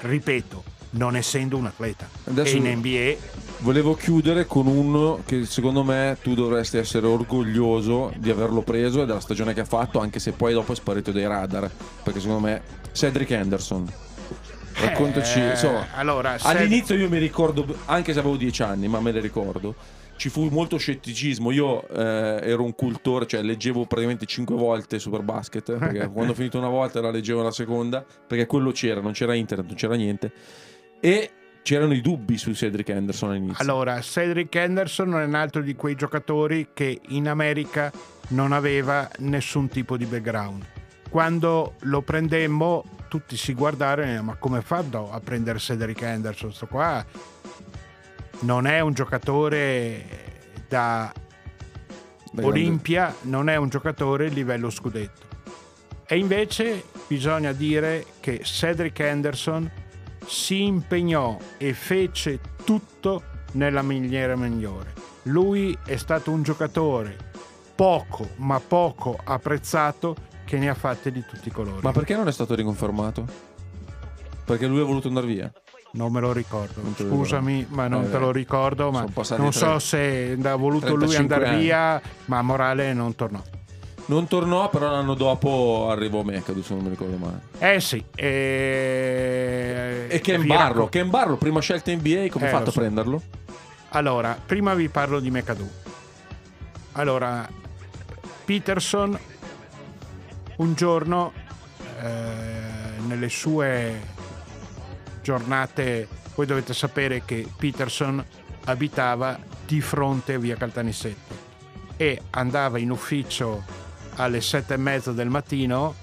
Ripeto, non essendo un atleta. Adesso- E in NBA Volevo chiudere con uno che secondo me tu dovresti essere orgoglioso di averlo preso e della stagione che ha fatto, anche se poi dopo è sparito dai radar. Perché secondo me Cedric Henderson. Raccontaci. Eh, insomma, allora, Ced- all'inizio io mi ricordo, anche se avevo dieci anni, ma me le ricordo. Ci fu molto scetticismo. Io eh, ero un cultore, cioè leggevo praticamente cinque volte Superbasket. Perché *laughs* quando ho finito una volta la leggevo la seconda. Perché quello c'era, non c'era internet, non c'era niente. E c'erano i dubbi su Cedric Henderson all'inizio. Allora, Cedric Henderson è un altro di quei giocatori che in America non aveva nessun tipo di background. Quando lo prendemmo, tutti si guardarono e ma come fa a prendere Cedric Henderson? Sto qua non è un giocatore da Olimpia, non è un giocatore livello scudetto. E invece bisogna dire che Cedric Henderson si impegnò e fece tutto nella maniera migliore. Lui è stato un giocatore poco, ma poco apprezzato che ne ha fatte di tutti i colori. Ma perché non è stato riconfermato? Perché lui ha voluto andare via. Non me lo ricordo, scusami, ricordo. ma non Eh, te lo ricordo. Ma non tre- so se ha voluto lui 35 andare anni. via, ma Morale non tornò. Non tornò, però l'anno dopo arrivò McAdoo, se non mi ricordo male. Eh sì, e, E Ken vi Barlow, racco- Ken Barlow, prima scelta NBA, come Eh, ha fatto lo a so. prenderlo? Allora, prima vi parlo di McAdoo. Allora, Peterson un giorno eh, nelle sue giornate, voi dovete sapere che Peterson abitava di fronte a via Caltanissette e andava in ufficio alle sette e mezza del mattino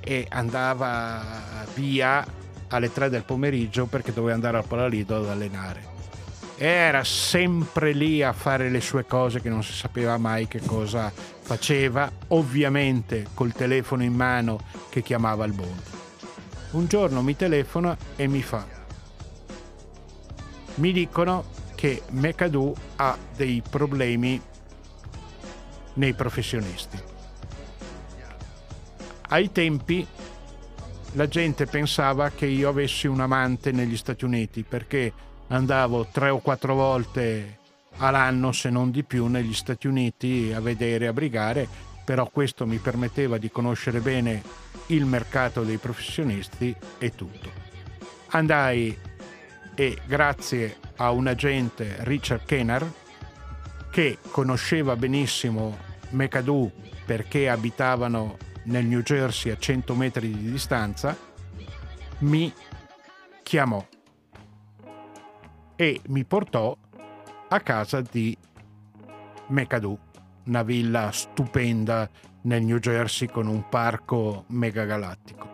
e andava via alle tre del pomeriggio perché doveva andare al Palalido ad allenare era sempre lì a fare le sue cose che non si sapeva mai che cosa faceva, ovviamente col telefono in mano che chiamava il Bond. Un giorno mi telefona e mi fa: Mi dicono che McAdoo ha dei problemi nei professionisti. Ai tempi la gente pensava che io avessi un amante negli Stati Uniti perché andavo tre o quattro volte all'anno, se non di più, negli Stati Uniti a vedere, a brigare, però questo mi permetteva di conoscere bene il mercato dei professionisti e tutto. Andai e grazie a un agente Richard Kenner che conosceva benissimo McAdoo perché abitavano nel New Jersey a 100 metri di distanza, mi chiamò e mi portò a casa di McAdoo, una villa stupenda nel New Jersey con un parco megagalattico.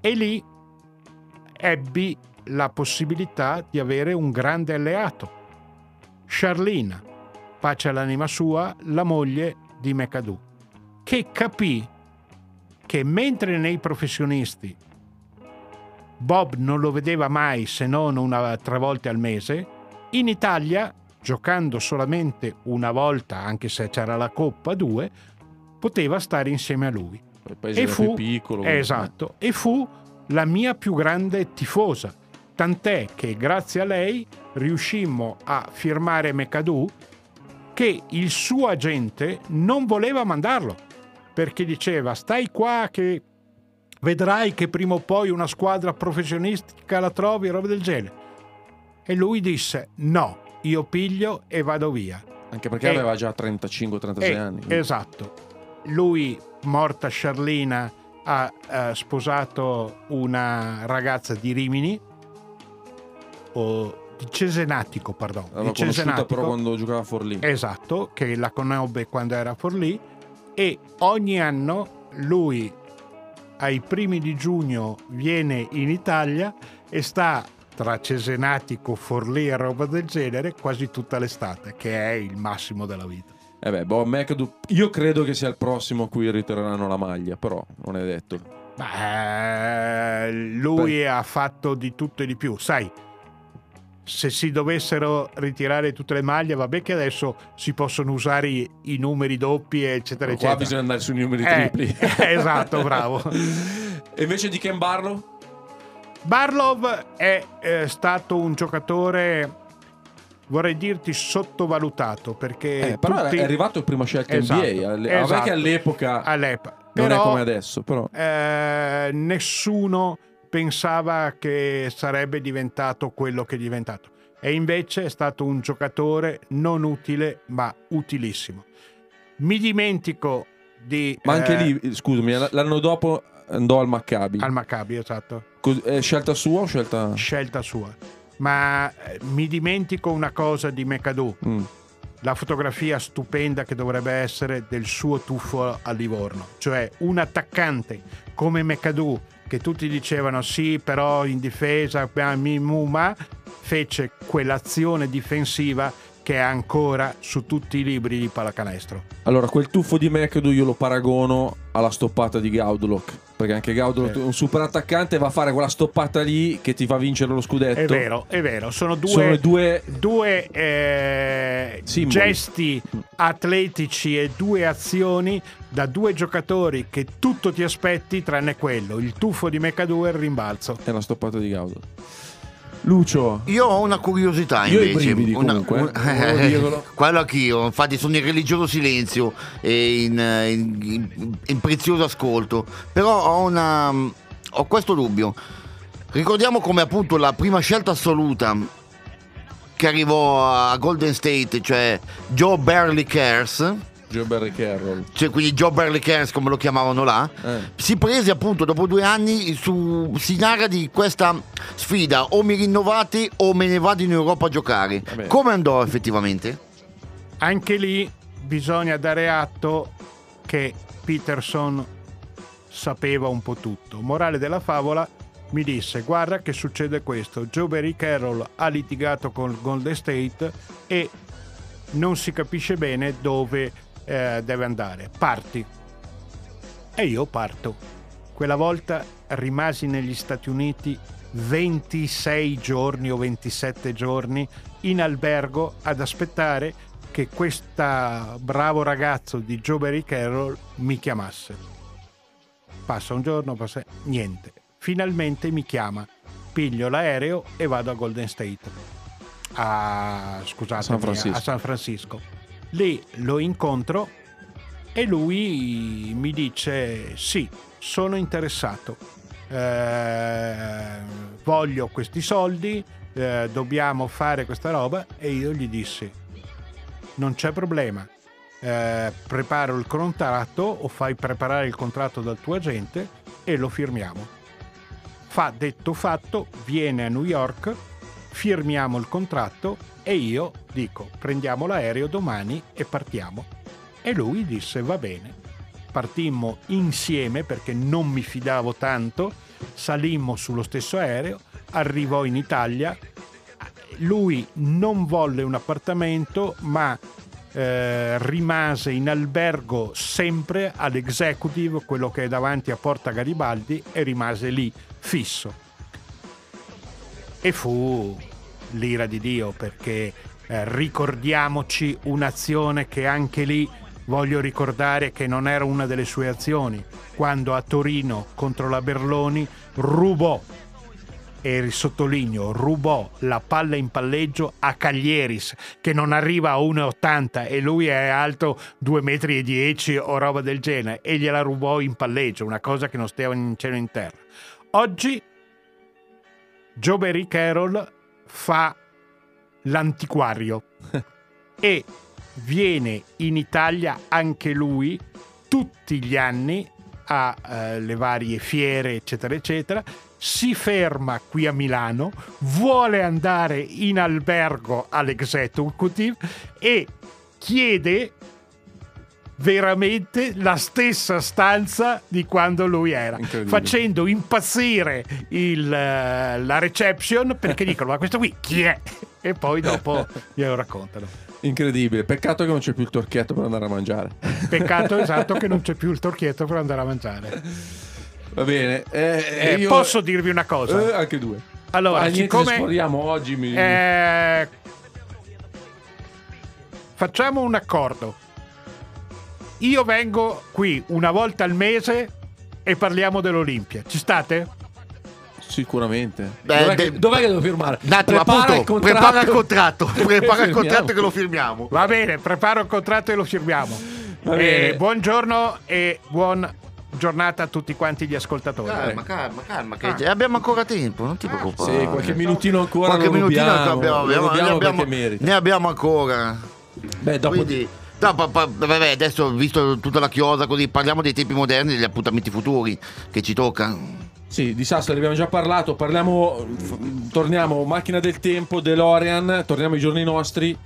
E lì ebbi la possibilità di avere un grande alleato, Charlene, pace all'anima sua, la moglie di McAdoo, che capì che mentre nei professionisti Bob non lo vedeva mai se non una tre volte al mese, in Italia, giocando solamente una volta, anche se c'era la Coppa 2, poteva stare insieme a lui. Il paese E fu, più piccolo. esatto, e fu la mia più grande tifosa. Tant'è che grazie a lei riuscimmo a firmare McAdoo che il suo agente non voleva mandarlo perché diceva stai qua che vedrai che prima o poi una squadra professionistica la trovi roba del genere. E lui disse no, io piglio e vado via. Anche perché E- aveva già 35-36 Eh, anni. Esatto. Lui, morta Charlina, ha eh, sposato una ragazza di Rimini, o di Cesenatico, pardon. L'aveva di Cesenatico. però quando giocava a Forlì. Esatto, che la conobbe quando era a Forlì e ogni anno lui ai primi di giugno viene in Italia e sta tra Cesenatico, Forlì e roba del genere quasi tutta l'estate, che è il massimo della vita. Eh beh, Bob McAdoo, io credo che sia il prossimo a cui ritireranno la maglia, però non è detto. Beh, lui ha fatto di tutto e di più, sai. Se si dovessero ritirare tutte le maglie, vabbè che adesso si possono usare i, i numeri doppi, eccetera, Qua eccetera. bisogna andare sui numeri Eh, tripli. *laughs* esatto, bravo. *laughs* e invece di Ken Barlow? Barlov è eh, stato un giocatore, vorrei dirti, sottovalutato perché Eh, però tutti- è arrivato il primo scelta Esatto, NBA. alle- vabbè esatto. che all'epoca all'epoca. non Però, è come adesso, però. eh, nessuno pensava che sarebbe diventato quello che è diventato. E invece è stato un giocatore non utile, ma utilissimo. Mi dimentico di... Ma anche eh, lì, scusami, l'anno dopo andò al Maccabi. Al Maccabi, esatto. Cos- scelta sua o scelta... Scelta sua. Ma eh, mi dimentico una cosa di McAdoo. Mm. la fotografia stupenda che dovrebbe essere del suo tuffo a Livorno, cioè un attaccante come McAdoo che tutti dicevano sì però in difesa mi mu, ma fece quell'azione difensiva che è ancora su tutti i libri di pallacanestro. Allora, quel tuffo di McAdoo io lo paragono alla stoppata di Gaudlock. Perché anche Gaudlock, Eh. un super attaccante, va a fare quella stoppata lì che ti fa vincere lo scudetto. È vero, è vero, sono due, Sono due due, eh, gesti atletici e due azioni da due giocatori che tutto ti aspetti tranne quello, il tuffo di McAdoo e il rimbalzo. È una stoppata di Gaudlock. Lucio, Io ho una curiosità Io invece. brividi Una- comunque, un- eh, volevo dirvelo. quello anch'io, infatti sono in religioso silenzio e in, in- in- in prezioso ascolto. Però ho, una, ho questo dubbio. Ricordiamo come appunto la prima scelta assoluta che arrivò a Golden State, cioè Joe Barely Cares, Joe Barry Carroll. cioè quindi Joe Barely Cares come lo chiamavano là, Eh. si prese appunto dopo due anni su, si narra di questa sfida o mi rinnovate o me ne vado in Europa a giocare Vabbè. come andò effettivamente? Anche lì bisogna dare atto che Peterson sapeva un po' tutto. Morale della favola mi disse guarda che succede questo, Joe Barry Carroll ha litigato con Golden State e non si capisce bene dove eh, deve andare. Parti. E io parto. Quella volta rimasi negli Stati Uniti 26 giorni o 27 giorni in albergo ad aspettare che questo bravo ragazzo di Joe Barry Carroll mi chiamasse. Passa un giorno, passa niente. Finalmente mi chiama, piglio l'aereo e vado a Golden State. A, scusate, San a San Francisco. Lì lo incontro e lui mi dice sì, sono interessato. Eh, voglio questi soldi, eh, dobbiamo fare questa roba e io gli dissi non c'è problema, eh, preparo il contratto o fai preparare il contratto dal tuo agente e lo firmiamo. Fa detto fatto, viene a New York, firmiamo il contratto e io dico prendiamo l'aereo domani e partiamo. E lui disse va bene. Partimmo insieme perché non mi fidavo tanto, salimmo sullo stesso aereo, arrivò in Italia, lui non volle un appartamento ma eh, rimase in albergo sempre all'executive, quello che è davanti a Porta Garibaldi, e rimase lì fisso. E fu l'ira di Dio perché eh, ricordiamoci un'azione che anche lì voglio ricordare che non era una delle sue azioni, quando a Torino contro la Berloni rubò e sottolineo, rubò la palla in palleggio a Caglieris, che non arriva a 1,80 e lui è alto 2,10 m o roba del genere, e gliela rubò in palleggio, una cosa che non stava in cielo in terra. Oggi Joe Barry Carroll fa l'antiquario. *laughs* E viene in Italia anche lui tutti gli anni alle varie fiere eccetera eccetera. Si ferma qui a Milano vuole andare in albergo all'executive e chiede veramente la stessa stanza di quando lui era facendo impazzire il, eh, la reception perché *laughs* dicono ma questo qui chi è? e poi dopo glielo raccontano Incredibile. Peccato che non c'è più il torchietto per andare a mangiare. peccato *laughs* esatto che non c'è più il torchietto per andare a mangiare Va bene. Eh, Eh, io- posso dirvi una cosa Eh, anche due. allora Ah, niente, siccome sporiamo oggi. Mi... Eh, facciamo un accordo. Io vengo qui una volta al mese e parliamo dell'Olimpia. Ci state? Sicuramente. Beh, dov'è, de- che, dov'è che devo firmare? Un attimo, Prepara appunto, il contratto. prepara il contratto, *laughs* prepara il contratto che lo firmiamo. Va bene, preparo il contratto e lo firmiamo. Va bene. Eh, buongiorno e buona giornata a tutti quanti gli ascoltatori. Calma, calma, calma, che Ah. abbiamo ancora tempo, non ti preoccupare. Sì, qualche minutino ancora Qualche minutino abbiamo, abbiamo- rubiamo ne, abbiamo, ne abbiamo ancora. Beh, dopo Quindi, no, pa- pa- vabbè, adesso visto tutta la chiosa così, parliamo dei tempi moderni, degli appuntamenti futuri che ci tocca. Sì, di Sassari abbiamo già parlato, parliamo, f- torniamo, macchina del tempo, DeLorean, torniamo ai giorni nostri,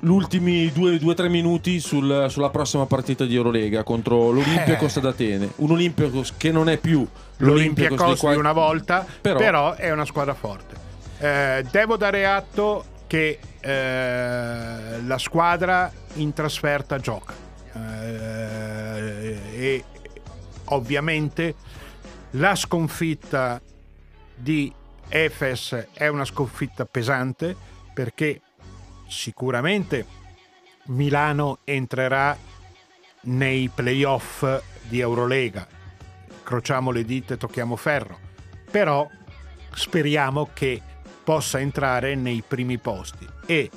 ultimi due o tre minuti sul- sulla prossima partita di Eurolega contro l'Olympiacos Eh. d'Atene, un Olympiacos che non è più L'Olimpia dei quali- di una volta, Però- però, è una squadra forte. Eh, devo dare atto che eh, la squadra in trasferta gioca Eh, e ovviamente la sconfitta di Efes è una sconfitta pesante perché sicuramente Milano entrerà nei playoff di Eurolega crociamo le dita e tocchiamo ferro. Però speriamo che possa entrare nei primi posti. E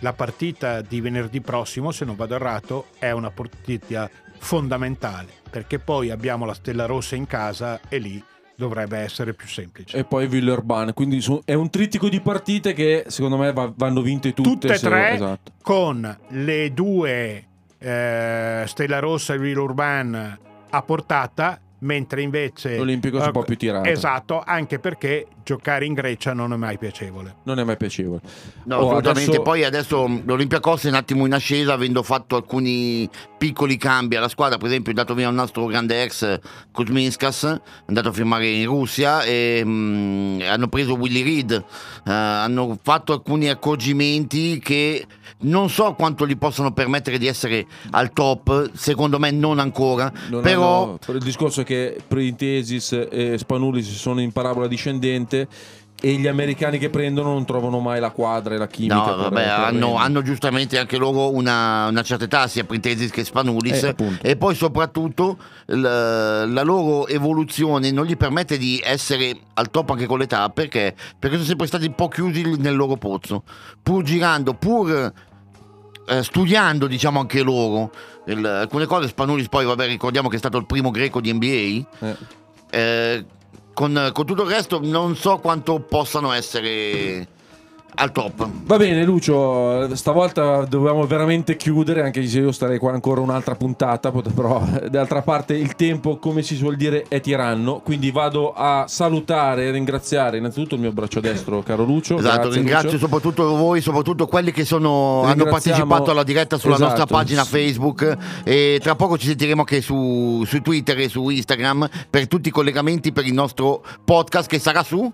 la partita di venerdì prossimo, se non vado errato, è una partita fondamentale, perché poi abbiamo la Stella Rossa in casa e lì dovrebbe essere più semplice. e poi Villeurbanne, quindi è un trittico di partite che secondo me va- vanno vinte tutte. Tutte e se- tre esatto. con le due eh, Stella Rossa e Villeurbanne a portata, mentre invece L'Olimpico si eh, può più tirare. Esatto, anche perché giocare in Grecia non è mai piacevole. Non è mai piacevole. No, Oh, assolutamente. adesso- Poi adesso l'Olympiacos è un attimo in ascesa, avendo fatto alcuni piccoli cambi alla squadra. Per esempio, è andato via un nostro grande ex Kuzminskas, è andato a firmare in Russia e mm, hanno preso Willy Reed. Eh, hanno fatto alcuni accorgimenti che non so quanto gli possano permettere di essere al top. Secondo me, non ancora. Non però. hanno- il discorso è che Printesis e Spanulis sono in parabola discendente e gli americani che prendono non trovano mai la quadra e la chimica. No, vabbè, hanno, hanno giustamente anche loro una, una certa età, sia Printesis che Spanulis, Eh, e poi soprattutto l- la loro evoluzione non gli permette di essere al top anche con l'età, perché? Perché sono sempre stati un po' chiusi nel loro pozzo, pur girando, pur eh, studiando diciamo anche loro il- alcune cose. Spanulis poi, vabbè, ricordiamo che è stato il primo greco di NBA. Eh. Eh, con, con tutto il resto non so quanto possano essere al top. Va bene Lucio, stavolta dovevamo veramente chiudere, anche se io starei qua ancora un'altra puntata, però d'altra parte il tempo, come si suol dire, è tiranno, quindi vado a salutare e ringraziare innanzitutto il mio braccio destro, caro Lucio. Esatto, Grazie, ringrazio Lucio. soprattutto voi, soprattutto quelli che sono, hanno partecipato alla diretta sulla Esatto. nostra pagina Facebook e tra poco ci sentiremo anche su, su Twitter e su Instagram per tutti i collegamenti per il nostro podcast che sarà su...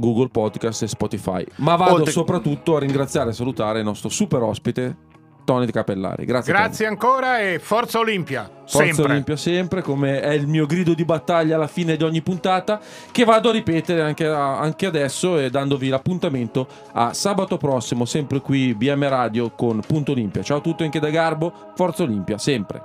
Google Podcast e Spotify. Ma vado Oltre- soprattutto a ringraziare e salutare il nostro super ospite, Tony Di Capellari. Grazie. Grazie ancora e forza Olimpia. Tony. Forza sempre. Olimpia sempre, come è il mio grido di battaglia alla fine di ogni puntata, che vado a ripetere anche, anche adesso e dandovi l'appuntamento a sabato prossimo, sempre qui BM Radio con Punto Olimpia. Ciao a tutti anche da Garbo, Forza Olimpia, sempre.